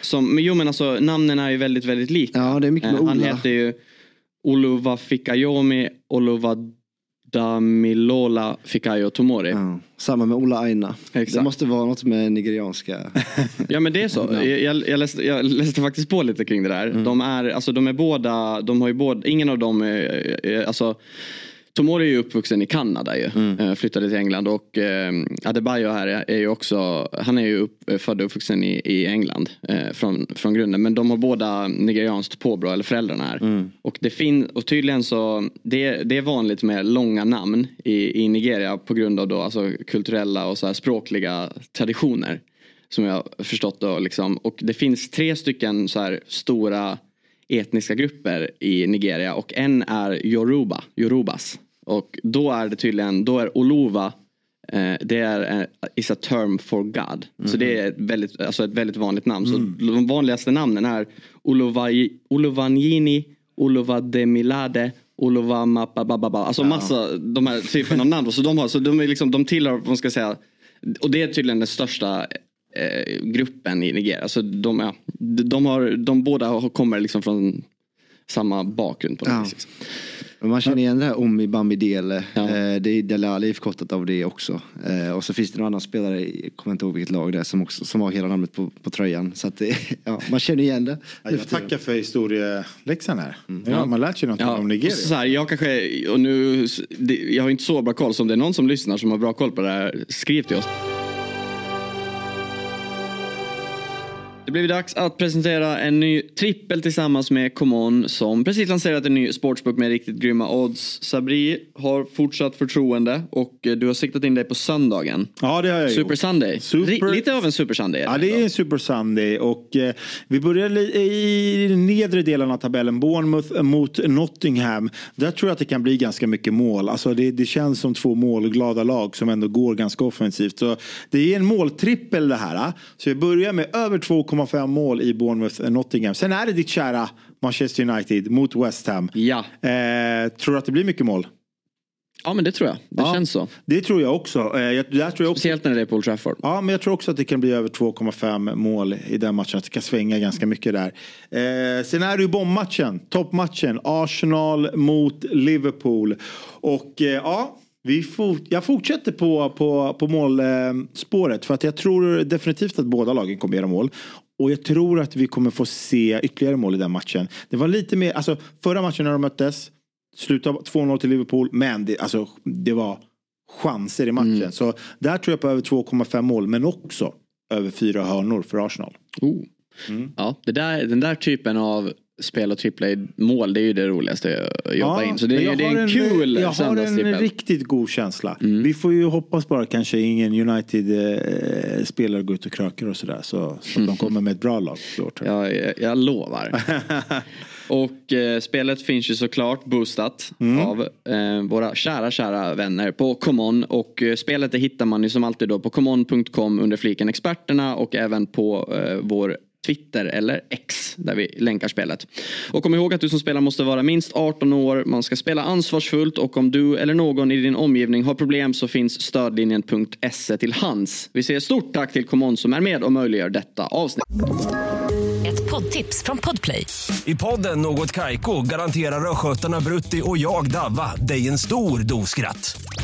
Som, men jo men alltså namnen är ju väldigt väldigt lika. Ja, det är mycket med Eh, Han Ola. heter ju Oluva Fikayomi Oluva Damilola Fikayo Tomori. Ja. Ja, samma med Ola Aina. Exakt. Det måste vara något med nigerianska. men det är så. Jag, jag, läste, jag läste faktiskt på lite kring det där. Mm. De är, alltså de är båda, de har ju båda, ingen av dem är, är alltså Tomori är ju uppvuxen i Kanada ju. Mm. Eh, Flyttade till England och eh, Adebayo här är, ju också, han är ju upp, eh, född och uppvuxen i, i England eh, från, från grunden. Men de har båda nigerianskt påbrå, eller föräldrarna här. Mm. Och, det fin, och tydligen så, det, det är vanligt med långa namn i, i Nigeria på grund av då, alltså, kulturella och så här språkliga traditioner. Som jag har förstått då liksom. Och det finns tre stycken så här stora etniska grupper i Nigeria och en är Yoruba, Yorubas. Och då är det tydligen, då är Oluva eh, det är eh, is a term for God. Så det är ett väldigt, alltså ett väldigt vanligt namn. Så de vanligaste namnen är Oluvai- Oluvanjini, Oluvademilade, Oluvamapababa. Alltså massa de här typen av namn. Så de, har, så de, är liksom, de tillhör, vad man ska säga, och det är tydligen den största eh, gruppen i Nigeria. Så de, ja, de, har, de båda kommer liksom från samma bakgrund på något Ja. vis. Men man känner igen det här Omi Bambi Dele. Eh, det är Dele Alli förkortat av det också. Eh, och så finns det någon annan spelare, jag kommer inte ihåg vilket lag det är, som, också, som har hela namnet på, på tröjan. Så att det, ja, man känner igen det. Ja, Jag tackar för historieläxan här. Ja, man lär sig något Ja, om och Nigeria. så här, jag kanske, och nu, det, jag har inte så bra koll, så om det är någon som lyssnar som har bra koll på det här, skriv till oss. Det blir dags att presentera en ny trippel tillsammans med Common som precis lanserat en ny sportsbook med riktigt grymma odds. Sabri har fortsatt förtroende och eh, du har siktat in dig på söndagen. Ja, det har jag Super gjort. Sunday. Super- Lite av en Super Sunday. Ja, det är en Super Sunday och eh, vi börjar i den nedre delen av tabellen. Bournemouth mot Nottingham. Där tror jag att det kan bli ganska mycket mål. Alltså det, det känns som två målglada lag som ändå går ganska offensivt. Så det är en måltrippel det här. ah. Så vi börjar med över 2,5 mål i Bournemouth Nottingham. Sen är det ditt kära Manchester United mot West Ham. Ja. Eh, tror du att det blir mycket mål? ja, men det tror jag. Det Ja, känns så. Det tror jag också. Eh, jag, tror jag också Speciellt när det är på Old Trafford. Ja, men jag tror också att det kan bli över 2,5 mål i den matchen. Att det kan svänga ganska mycket där. Eh, sen är det ju bombmatchen, toppmatchen. Arsenal mot Liverpool. Och eh, ja, vi fort, jag fortsätter på, på, på målspåret. för att jag tror definitivt att båda lagen kommer göra mål. Och jag tror att vi kommer få se ytterligare mål i den matchen. Det var lite mer, alltså förra matchen när de möttes. Slutade 2-0 till Liverpool. Men det, alltså, det var chanser i matchen. Så där tror jag på över 2,5 mål. Men också över fyra hörnor för Arsenal. Oh. Ja, det där, den där typen av spel och trippla i mål, det är ju det roligaste att jobba in. Så det är, det är en kul Jag har en. Mm. riktigt god känsla. Vi får ju hoppas bara kanske ingen United-spelare går ut och krökar och sådär. Så, så att de kommer med ett bra lag tror jag. Jag, lovar. Och eh, spelet finns ju såklart boostat Mm. av eh, våra kära, kära vänner på Common. Och eh, spelet det hittar man ju som alltid då på common.com under fliken experterna och även på eh, vår Twitter eller X där vi länkar spelet. Och kom ihåg att du som spelar måste vara minst 18 år. Man ska spela ansvarsfullt och om du eller någon i din omgivning har problem så finns stödlinjen.se till hands. Vi säger stort tack till Common som är med och möjliggör detta avsnitt. Ett poddtips från Podplay. I podden Något Kaiko garanterar östgötarna Brutti och jag, Davva, dig en stor dos skratt.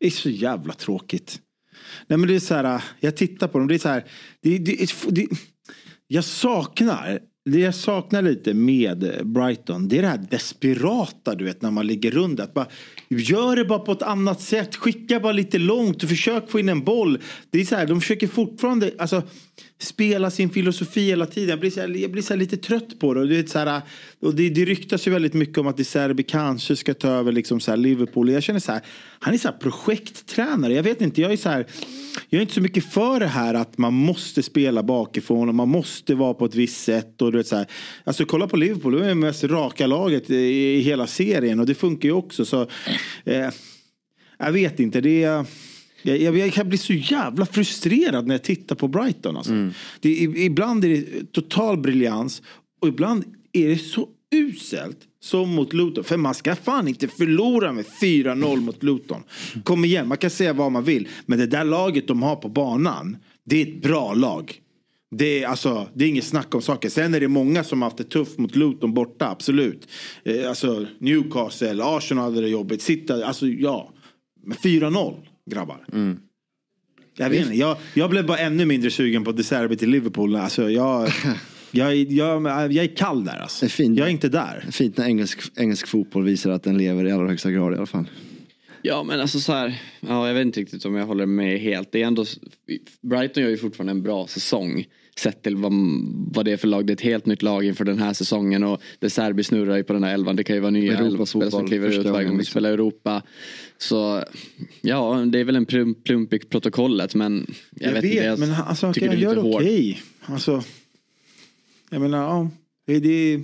Det är så jävla tråkigt. Nej men det är så här, jag tittar på dem, det är så här, det, det, det, jag saknar, det jag saknar lite med Brighton, det är det här desperata du vet när man ligger runt. Att bara, gör det bara på ett annat sätt, skicka bara lite långt och försök få in en boll. Det är så här, de försöker fortfarande, alltså spela sin filosofi hela tiden. Jag blir så här, jag blir så här lite trött på det. Och det, är så här, och det, det ryktas ju väldigt mycket om att De Serbi kanske ska ta över liksom så här Liverpool. Jag känner så här, han är så här projekttränare. Jag vet inte, jag är så här, jag är inte så mycket för det här att man måste spela bakifrån och man måste vara på ett visst sätt. Och du vet så här, alltså kolla på Liverpool, det är det mest raka laget i, i hela serien och det funkar ju också. Så, eh, jag vet inte, det är... Jag, jag, kan bli så jävla frustrerad när jag tittar på Brighton. Alltså. Det, i- ibland är det total briljans och ibland är det så uselt som mot Luton. För man ska fan inte förlora med 4-0 mot Luton. Kom igen, man kan säga vad man vill. Men det där laget de har på banan, det är ett bra lag. Det är, alltså, det är inget snack om saker. Sen är det många som har haft det tufft mot Luton borta, absolut. Eh, alltså Newcastle, Arsenal hade det jobbigt. Sitta, alltså ja. Men 4-0 grabbar. Jag vet inte, jag, jag blev bara ännu mindre sugen på De Serbi till Liverpool. Alltså, jag, jag, jag, jag är kall där alltså. Det är fint. Jag är inte där. Fint när engelsk, engelsk fotboll visar att den lever i allra högsta grad i alla fall. Ja men alltså så här, ja, jag vet inte riktigt om jag håller med helt. Det är ändå, Brighton gör ju fortfarande en bra säsong. Sett till vad, vad det är för lag. Det är ett helt nytt lag inför den här säsongen. Och det Serbi snurrar ju på den här elvan. Det kan ju vara nya Europas elva spelare som kliver ut varje gång vi liksom. spelar Europa. Så ja, det är väl en plump, plump i protokollet. Men jag, Jag, vet, vet, inte. Jag men alltså, tycker han det är gör okej. Alltså, jag menar, ja. Det, det,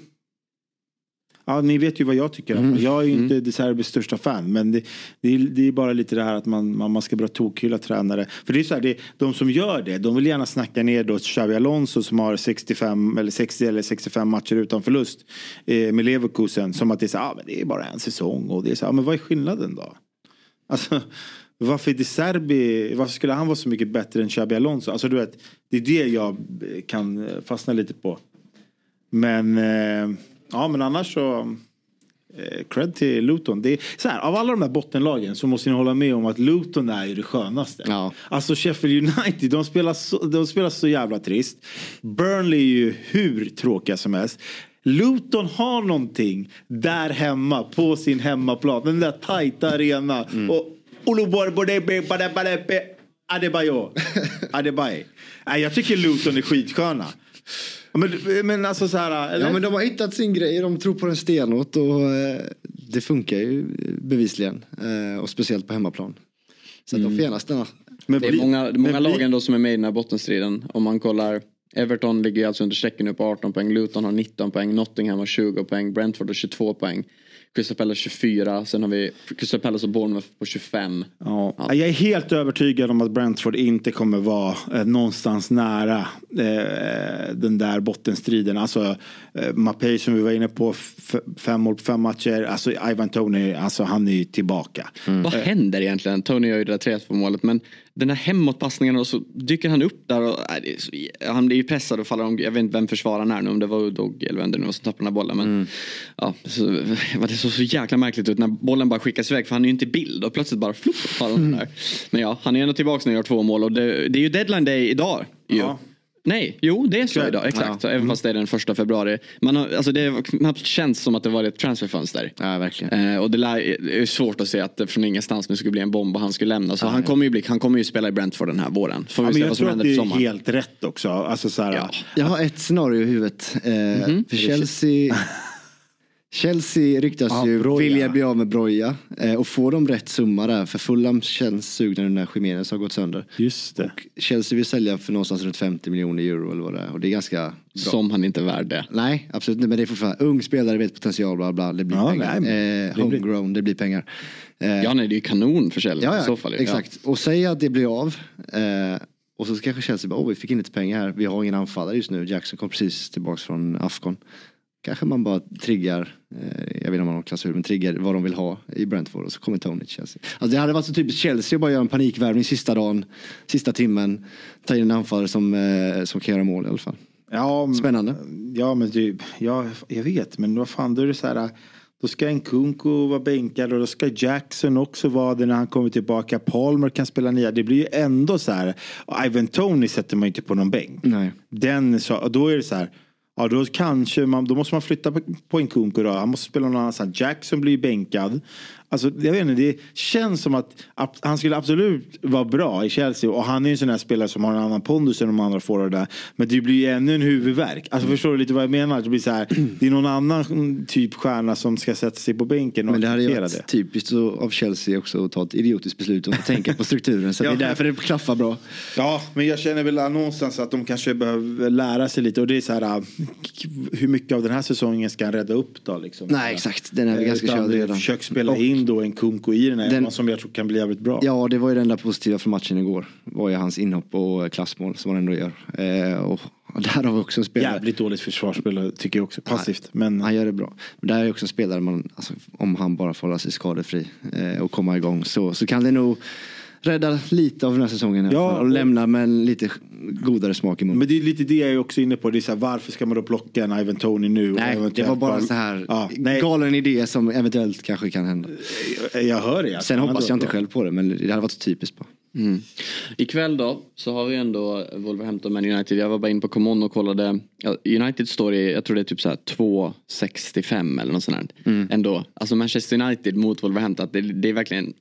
Ja, ni vet ju vad jag tycker. Mm. Jag är ju inte De Serbis största fan. Men det, det, är, det är bara lite det här att man, man, man ska börja tokhylla tränare. För det är så här, det, de som gör det, de vill gärna snacka ner då Xabi Alonso som har 65 eller 60 eller 65 matcher utan förlust eh, med Leverkusen. Som att det är så här, ah, men det är bara en säsong. Och det är så här, ah, men vad är skillnaden då? Alltså, varför De Serbi, varför skulle han vara så mycket bättre än Xabi Alonso? Alltså du vet, det är det jag kan fastna lite på. Men, eh, ja men annars så, eh, cred till Luton. Det är, så här, av alla de här bottenlagen så måste ni hålla med om att Luton är ju det skönaste. Ja. Alltså Sheffield United, de spelar, så, de spelar så jävla trist. Burnley är ju hur tråkiga som helst. Luton har någonting där hemma på sin hemmaplan. Den där tajta arena. Och Oluborg Bodebe Badebadebe Adebayo. Adebayo. Jag tycker Luton är skitsköna. Men, men alltså så här, eller? Ja men de har hittat sin grej, de tror på den stenhårt och eh, det funkar ju bevisligen. Eh, och speciellt på hemmaplan. Så mm. de får gärna stanna. Men Det är bli- många, det är många men bli- lagen då som är med i den här bottenstriden. Om man kollar Everton ligger alltså under strecken nu på 18 poäng. Luton har 19 poäng. Nottingham har 20 poäng. Brentford har 22 poäng. Crystal Palace 24. Sen har vi Crystal Palace och Bournemouth på 25. Ja. Jag är helt övertygad om att Brentford inte kommer vara eh, någonstans nära eh, den där bottenstriden. Alltså eh, Mapei som vi var inne på, fem mål på fem matcher. Alltså Ivan Tony, alltså han är ju tillbaka. Vad händer egentligen? Tony gör ju det där 3-2 målet men den där hemåtpassningen och så dyker han upp där och nej, så, han blir ju pressad och faller om. Jag vet inte vem försvararen är nu om det var Udog eller vem det nu var som tappade den här bollen. Men ja, så, det såg så jäkla märkligt ut när bollen bara skickas iväg för han är ju inte i bild och plötsligt bara flopp de den där. Men ja, han är ändå tillbaka när han gör två mål och det, det är ju deadline day idag. Ja. Nej, jo det är så Kväll. idag. Exakt, Ja. även fast det är den första februari. Man har, alltså det har knappt känts som att det var ett transferfönster. Ja verkligen. Eh, och det är svårt att se att det från ingenstans nu skulle bli en bomb och han skulle lämna. Så han kommer ju bli, han kommer ju spela i Brentford den här våren. Får vi Ja, men se jag vad som tror att det är helt rätt också. Alltså så här, Ja. Jag har ett scenario i huvudet. Eh, För Chelsea, Chelsea ryktas Ja, ju Broja. vilja bli av med Broja. Eh, och får de rätt summa där, för Fulham känns sugna nu när Jiménez har gått sönder. Just det. Chelsea vill sälja för någonstans runt 50 miljoner euro eller vad det är. Och det är ganska bra. Som han inte är värd det. Nej, absolut inte. Men det är fortfarande ung spelare, vet potential, bla bla. Det blir Ja, pengar. nej, eh, homegrown, det blir pengar. Eh, Ja nej det är ju kanonförsäljning Ja, i ja så fall. ju. exakt. Och säga att det blir av. Eh, och så kanske Chelsea bara, åh vi fick in lite pengar här. Vi har ingen anfallare just nu. Jackson kom precis tillbaks från Afcon. Kanske man bara triggar, eh, jag vet inte om man har klausul, men triggar vad de vill ha i Brentford och så kommer Tony till Chelsea. Alltså det hade varit så typiskt Chelsea att bara göra en panikvärvning sista dagen, sista timmen. Ta in en anfallare som, eh, som kan göra mål i alla fall. Ja, Spännande. Ja, men du, ja, jag vet, men vad fan, då är det så här. Då ska Nkunku vara bänkad och då ska Jackson också vara det när han kommer tillbaka. Palmer kan spela nia. Det blir ju ändå så här. Ivan Tony sätter man ju inte på någon bänk. Nej. Den, så, och då är det så här. Ja, då kanske man, då måste man flytta på, på Nkunku då. Han måste spela någon annanstans. Jackson blir ju bänkad. Alltså, jag vet inte, det känns som att, han skulle absolut vara bra i Chelsea. Och han är ju en sån här spelare som har en annan pondus än de andra får där. Men det blir ju ännu en huvudvärk. Alltså förstår du lite vad jag menar? Det blir så här, det är någon annan typ stjärna som ska sätta sig på bänken och Men det ju acceptera varit typiskt av Chelsea också att ta ett idiotiskt beslut och tänka på strukturen. Så Ja. det är därför det klaffar bra. Ja, men jag känner väl någonstans att de kanske behöver lära sig lite. Och det är så här, äh, hur mycket av den här säsongen ska han rädda upp då? Liksom? Nej exakt, den är väl ganska Utan körd redan. Försök spela Och- in då en Kunko i den här Den- som jag tror kan bli jävligt bra. Ja, det var ju det enda positiva för matchen igår. var ju hans inhopp och klassmål som han ändå gör. Eh, och där har vi också en spelare. Jävligt dåligt försvarsspel tycker jag också. Passivt. Men Han gör det bra. Men där är också en spelare man, alltså, om han bara får hålla sig skadefri eh, och komma igång så, så kan det nog rädda lite av den här säsongen. Ja, fall, och och- lämna med en lite godare smak i munnen. Men det är lite det jag är också inne på. Det är så här, varför ska man då plocka en Ivan Tony nu? Nej, det var bara så här Ja, nej, galen idé som eventuellt kanske kan hända. jag hör det. Sen hoppas jag inte själv på det men det hade varit typiskt bara. Mm. Ikväll då så har vi ändå Wolverhampton Man United. Jag var bara in på Common och kollade. Ja, United står i, jag tror det är typ så här 2,65 eller något sånt här. Mm. Ändå. Alltså Manchester United mot Wolverhampton. Det, det är verkligen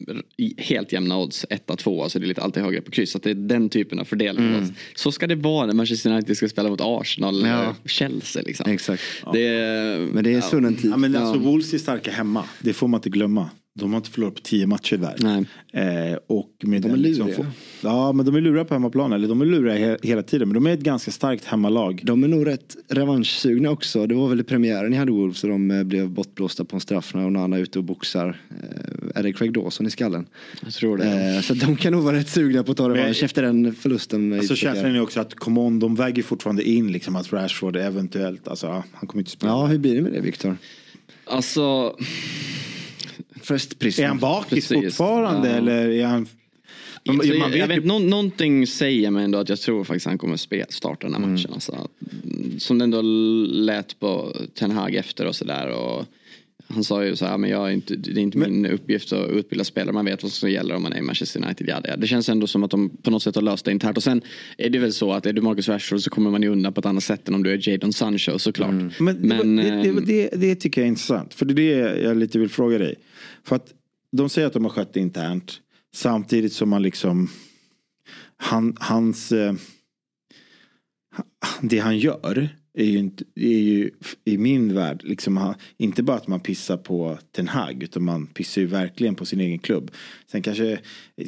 helt jämna odds. 1-2. Alltså det är lite alltid högre på kryss. Så att det är den typen av fördelning. Så ska det vara när Manchester United ska spela mot Arsenal Mm. Ja. eller Chelsea. Liksom. Exakt. Det, Men det är en svunnen tid. Ja, men alltså, Ja. Wolves är starka hemma. Det får man inte glömma. De har inte förlorat på tio matcher. Nej. Eh, och med De är liksom luriga. få- ja men de är luriga på hemmaplan. Eller de är luriga he hela tiden. Men de är ett ganska starkt hemmalag. De är nog rätt revanschsugna också. Det var väl i premiären ni hade Wolves så de eh, blev bortblåsta på en straff när Onana är ute och boxar. Eh, Är det Craig Dawson i skallen? Jag tror det. Eh, Så de kan nog vara rätt sugna på att ta revansch efter den förlusten. i Så premiären. känslan är också att come on, de väger fortfarande in liksom att Rashford eventuellt, alltså han kommer inte spela. Ja, hur blir det med det Viktor? Alltså, Frestprisma. Är han bakis Precis. fortfarande Ja. eller är han... Man, jag, man vet jag ju- vet, nå, någonting säger mig ändå att jag tror faktiskt han kommer spela, starta den här matchen. Alltså, Mm, som det ändå lät på Ten Hag efter och sådär. Han sa ju så här, men jag är inte, det är inte min uppgift att utbilda spelare. Man vet vad som gäller om man är i Manchester United. Ja, det, det känns ändå som att de på något sätt har löst det internt. Och sen är det väl så att är du Marcus Rashford så kommer man ju undan på ett annat sätt än om du är Jadon Sancho såklart. Men, det, Men, det, det, ehm, det, det tycker jag är intressant. För det är det jag lite vill fråga dig. För att de säger att de har skött det internt. Samtidigt som man liksom. Han, hans. Eh, det han gör. Är ju, inte, är ju i min värld liksom inte bara att man pissar på Ten Hag utan man pissar ju verkligen på sin egen klubb. Sen kanske,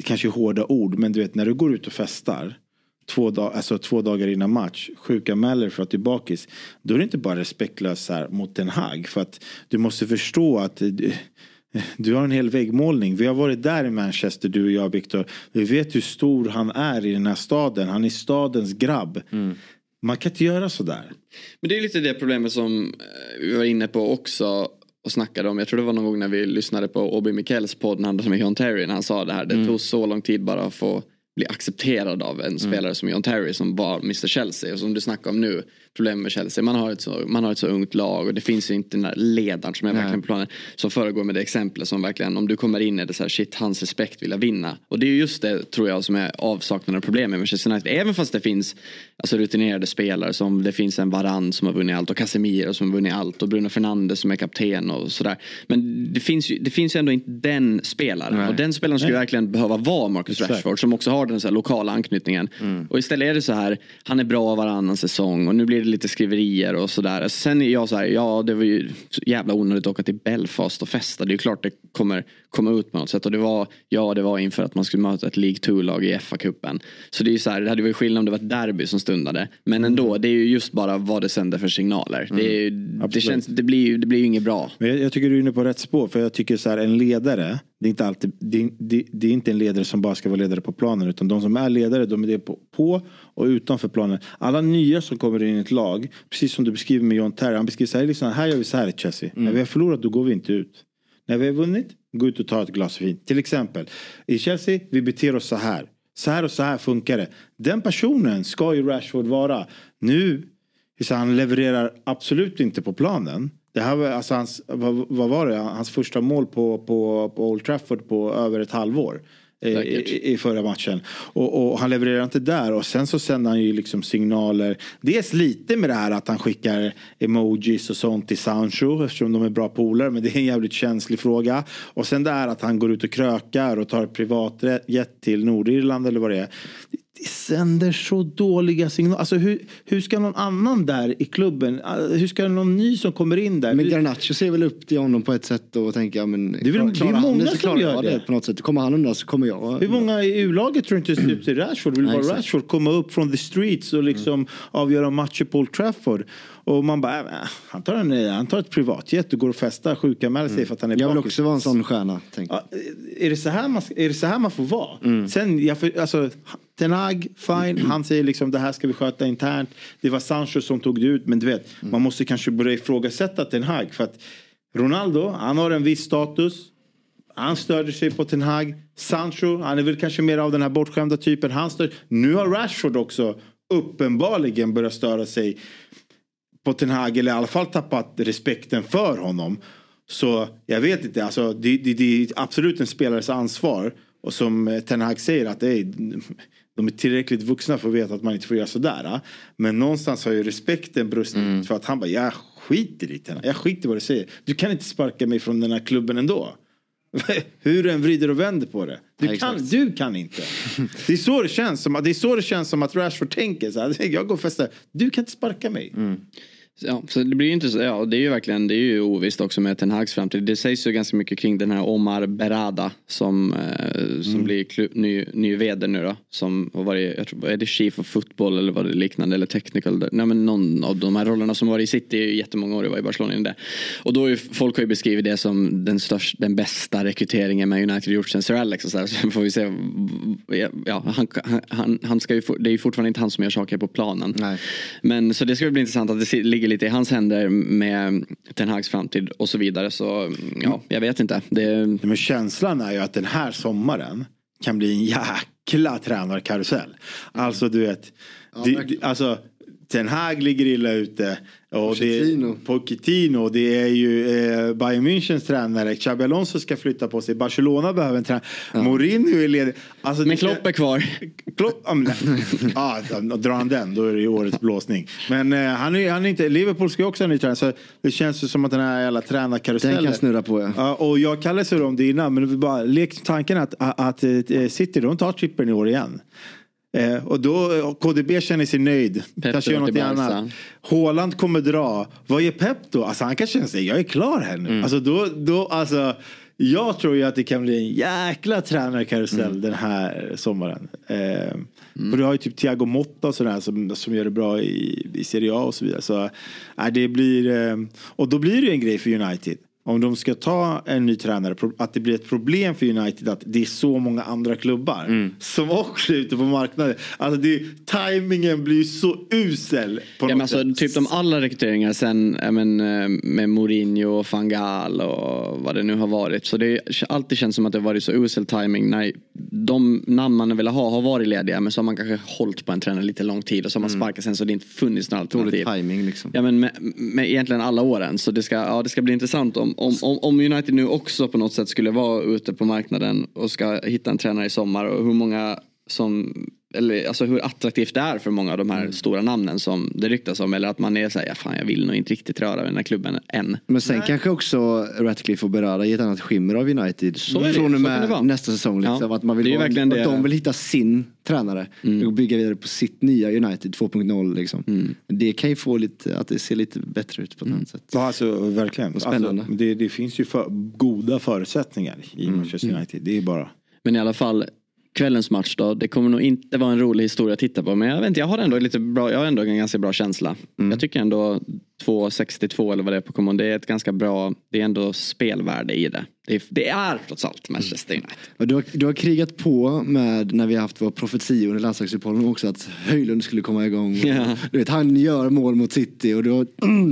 kanske hårda ord men du vet när du går ut och festar två, dag, alltså två dagar innan match, sjukanmäler för att du är bakis. Då är det inte bara respektlöst här mot Ten Hag, För att du måste förstå att eh, du, har en hel väggmålning. Vi har varit där i Manchester, du och jag Viktor. Vi vet hur stor han är i den här staden. Han är stadens grabb. Man kan inte göra sådär. Men det är lite det problemet som eh, vi var inne på också och snackade om. Jag tror det var någon gång när vi lyssnade på Obi Mikels podd när han som är John Terry när han sa det här. Det tog så lång tid bara att få bli accepterad av en spelare som John Terry som var Mr Chelsea och som du snackar om nu. Problemet med Chelsea, man har, ett så, man har ett så ungt lag och det finns ju inte den där ledaren som är verkligen på planen. Som föregår med det exemplet som verkligen om du kommer in är det så här shit hans respekt vill jag vinna. Och det är ju just det tror jag som är avsaknaden av problem med Manchester United. Även fast det finns alltså, rutinerade spelare som det finns en Varann som har vunnit allt och Casemiro som har vunnit allt och Bruno Fernandes som är kapten och sådär. Men det finns ju, det finns ju ändå inte den spelaren och den spelaren skulle ju verkligen behöva vara Marcus Rashford som också har den så lokala anknytningen. Och istället är det så här, han är bra varannan säsong och nu blir det lite skriverier och sådär. Sen är jag så här, ja det var ju jävla onödigt att åka till Belfast och festa. Det är ju klart det kommer komma ut på något sätt och det var, ja det var inför att man skulle möta ett League 2-lag i FA-cupen. Så det är ju så här, det hade varit skillnad om det var ett derby som stundade. Men ändå, det är ju just bara vad det sänder för signaler. Det, är, ju- det, känns, det, blir, det blir ju inget bra. Men jag, jag tycker du är inne på rätt spår. För jag tycker så här, en ledare, det är inte alltid, det, det, det är inte en ledare som bara ska vara ledare på planen. Utan de som är ledare, de är det på, på och utanför planen. Alla nya som kommer in i ett lag, precis som du beskriver med John Terry. Han beskriver så här, liksom, här gör vi så här i Chelsea. När vi har förlorat då går vi inte ut. När vi har vunnit, gå ut och ta ett glas vin. Till exempel, i Chelsea, vi beter oss så här. Så här och så här funkar det. Den personen ska ju Rashford vara. Nu, så han levererar absolut inte på planen. Det här var alltså hans, vad, vad var det, hans första mål på, på, på Old Trafford på över ett halvår. I, I förra matchen. Och, och han levererar inte där. Och sen så sänder han ju liksom signaler. Dels lite med det här att han skickar emojis och sånt till Sancho. Eftersom de är bra polare. Men det är en jävligt känslig fråga. Och sen det här att han går ut och krökar och tar privatjet till Nordirland eller vad det är. Det sänder så dåliga signaler. Alltså hur, hur ska någon annan där i klubben, uh, hur ska någon ny som kommer in där? Men Garnacho ser väl upp till honom på ett sätt och tänker ja, men är väl- det är många som klarar gör jag det. på något sätt. Kommer han undan så kommer jag. Hur många i U-laget tror inte ser ut till Rashford? Vill exakt. Rashford komma upp från the streets och liksom avgöra matcher på Old Trafford. Och man bara, äh, han, tar en, han tar ett privatjet och går och festar, sjukanmäler sig för att han är Jag vill bakis. också vara en sån stjärna. Tänk. Ja, är, det så här man, är det så här man får vara? Sen, jag, alltså, Ten Hag, fine, han säger liksom det här ska vi sköta internt. Det var Sancho som tog det ut, men du vet, man måste kanske börja ifrågasätta Ten Hag. För att Ronaldo, han har en viss status. Han störde sig på Ten Hag. Sancho, han är väl kanske mer av den här bortskämda typen. Han stör... Nu har Rashford också uppenbarligen börjat störa sig på Ten Hag eller i alla fall tappat respekten för honom. Så jag vet inte, alltså, det, det, det är absolut en spelares ansvar. Och som eh, Ten Hag säger att ey, de är tillräckligt vuxna för att veta att man inte får göra sådär. ah. Men någonstans har ju respekten brustit för att han bara, jag skiter i Hag. Jag skiter vad du säger. Du kan inte sparka mig från den här klubben ändå. Hur du än vrider och vänder på det. Du, Ja, kan, exakt. du kan inte. Det är så det känns som, det är så det känns som att Rashford tänker. Så här, jag går och festar. Du kan inte sparka mig. Ja, så det blir ju inte så, ja, det är ju verkligen, det är ju ovisst också med Ten Hags framtid. Det sägs ju ganska mycket kring den här Omar Berada som, eh, som blir klu, ny, ny vd nu då. Som har varit, jag tror, är det chief of football eller vad det liknande eller technical. Nej men någon av de här rollerna som var i City i jättemånga år, det var i Barcelona innan det. Och då är folk har ju beskrivit det som den största, den bästa rekryteringen med United gjort sen Sir Alex och så här. Så får vi se, ja, han, han, han ska ju, det är ju fortfarande inte han som gör saker på planen. Nej. Men så det ska bli intressant att det si- ligger lite i hans händer med Ten Hags framtid och så vidare. Så ja, jag vet inte. Det, Men känslan är ju att den här sommaren kan bli en jäkla tränarkarusell. Alltså du vet. det, det, alltså, Ten Hag ligger illa ute. Och det Pochettino. är Pochettino. Det är ju eh, Bayern Münchens tränare. Xabi Alonso ska flytta på sig. Barcelona behöver en tränare. Mourinho är ledig. Alltså, men det- Klopp är kvar. Klopp, ja, men- ja, drar han den då är det ju årets blåsning. Men eh, han, är, han är inte, Liverpool ska ju också ha en ny tränare. Så det känns ju som att den här jävla tränarkarusellen. Den kan snurra på ja. Ja, och jag kallade om det innan men vi bara lek tanken att, att, eh, City de tar trippeln i år igen. Eh, och då eh, KDB känner sig nöjd. Pep kanske gör något annat. Haaland kommer dra. Vad gör Pep då? Alltså han kan känna sig, jag är klar här Mm. nu. Alltså då, då, alltså. Jag tror ju att det kan bli en jäkla tränarkarusell Mm. den här sommaren. Eh, För du har ju typ Thiago Motta och sådär som, som gör det bra i, i Serie A och så vidare. Så, eh, det blir, eh, och då blir det ju en grej för United. Om de ska ta en ny tränare, att det blir ett problem för United att det är så många andra klubbar Mm. som också är ute på marknaden. Alltså det, tajmingen blir så usel. På Ja, men något alltså, sätt. typ de alla rekryteringar sen men, eh, med Mourinho och van Gaal och vad det nu har varit. Så det har alltid känts som att det har varit så usel timing när de namn man vill ha har varit lediga men så har man kanske hållit på en tränare lite lång tid och så har man sparkat sen så det inte funnits några alternativ. timing liksom. Ja men med, med egentligen alla åren. Så det ska, ja, det ska bli intressant om, om, om, om United nu också på något sätt skulle vara ute på marknaden och ska hitta en tränare i sommar och hur många som eller alltså hur attraktivt det är för många av de här stora namnen som det ryktas om. Eller att man är såhär, ja, fan jag vill nog inte riktigt röra vid den här klubben än. Men sen kanske också Ratcliffe och Berara ger ett annat skimmer av United. Så är det, Från och med nästa säsong. Liksom, Ja, att man vill det är att det. Mm. de vill hitta sin tränare. Och bygga vidare på sitt nya United 2.0. Liksom. Mm. Det kan ju få lite, att det ser lite bättre ut på ett annat sätt. Ja, alltså verkligen. Spännande. Alltså, det, det finns ju för, goda förutsättningar i Manchester United. Det är bara. Men i alla fall kvällens match då. Det kommer nog inte vara en rolig historia att titta på. Men jag vet inte, jag har ändå lite bra, jag har ändå en ganska bra känsla. Jag tycker ändå 2,62 eller vad det är på Common. Det är ett ganska bra, det är ändå spelvärde i det. Det är, det är trots allt Manchester United. Och du, har, du har krigat på med när vi har haft vår profetia under landslagsuppehållen också att Höjlund skulle komma igång. Ja. Du vet, han gör mål mot City och du har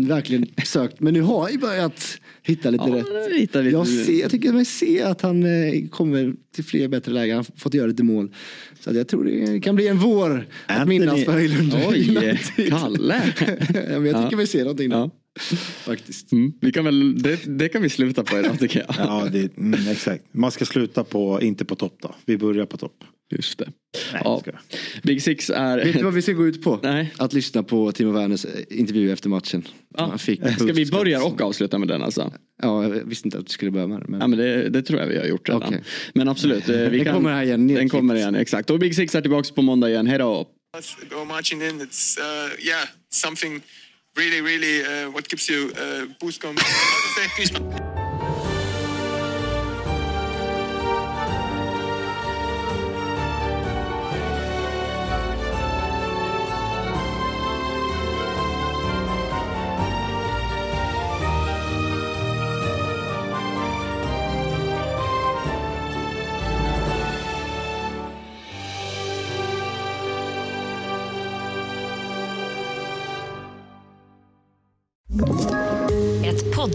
verkligen sökt. Men nu har jag börjat hitta lite Ja, rätt. hitta lite- Jag, ser, jag tycker mig se att han eh, kommer till fler bättre lägen. Han har fått göra lite mål. Så jag tror det kan bli en vår att minnas för Höjlund. Oj. Kalle. ja, men jag tycker Ja. mig se någonting där. Ja. Faktiskt. Mm. Vi kan väl, det, det kan vi sluta på idag tycker jag. Ja, det, mm, exakt. Man ska sluta på, inte på topp då. Vi börjar på topp. Just det. Nej, ja. Big Six är... Vet du vad vi ska gå ut på? Nej. Att lyssna på Timo Werners eh, intervju efter matchen. Ja. Han fick Ska vi börja och avsluta med den alltså? Ja, jag visste inte att du skulle börja med det. Men... Ja men det, det tror jag vi har gjort redan. Okej. Men absolut. eh, Vi Den kan, kommer här igen, Den kommer igen, exakt. Och Big Six är tillbaka på måndag igen. Hej då. marching in. It's uh, yeah, something really, really uh, what gives you uh, boost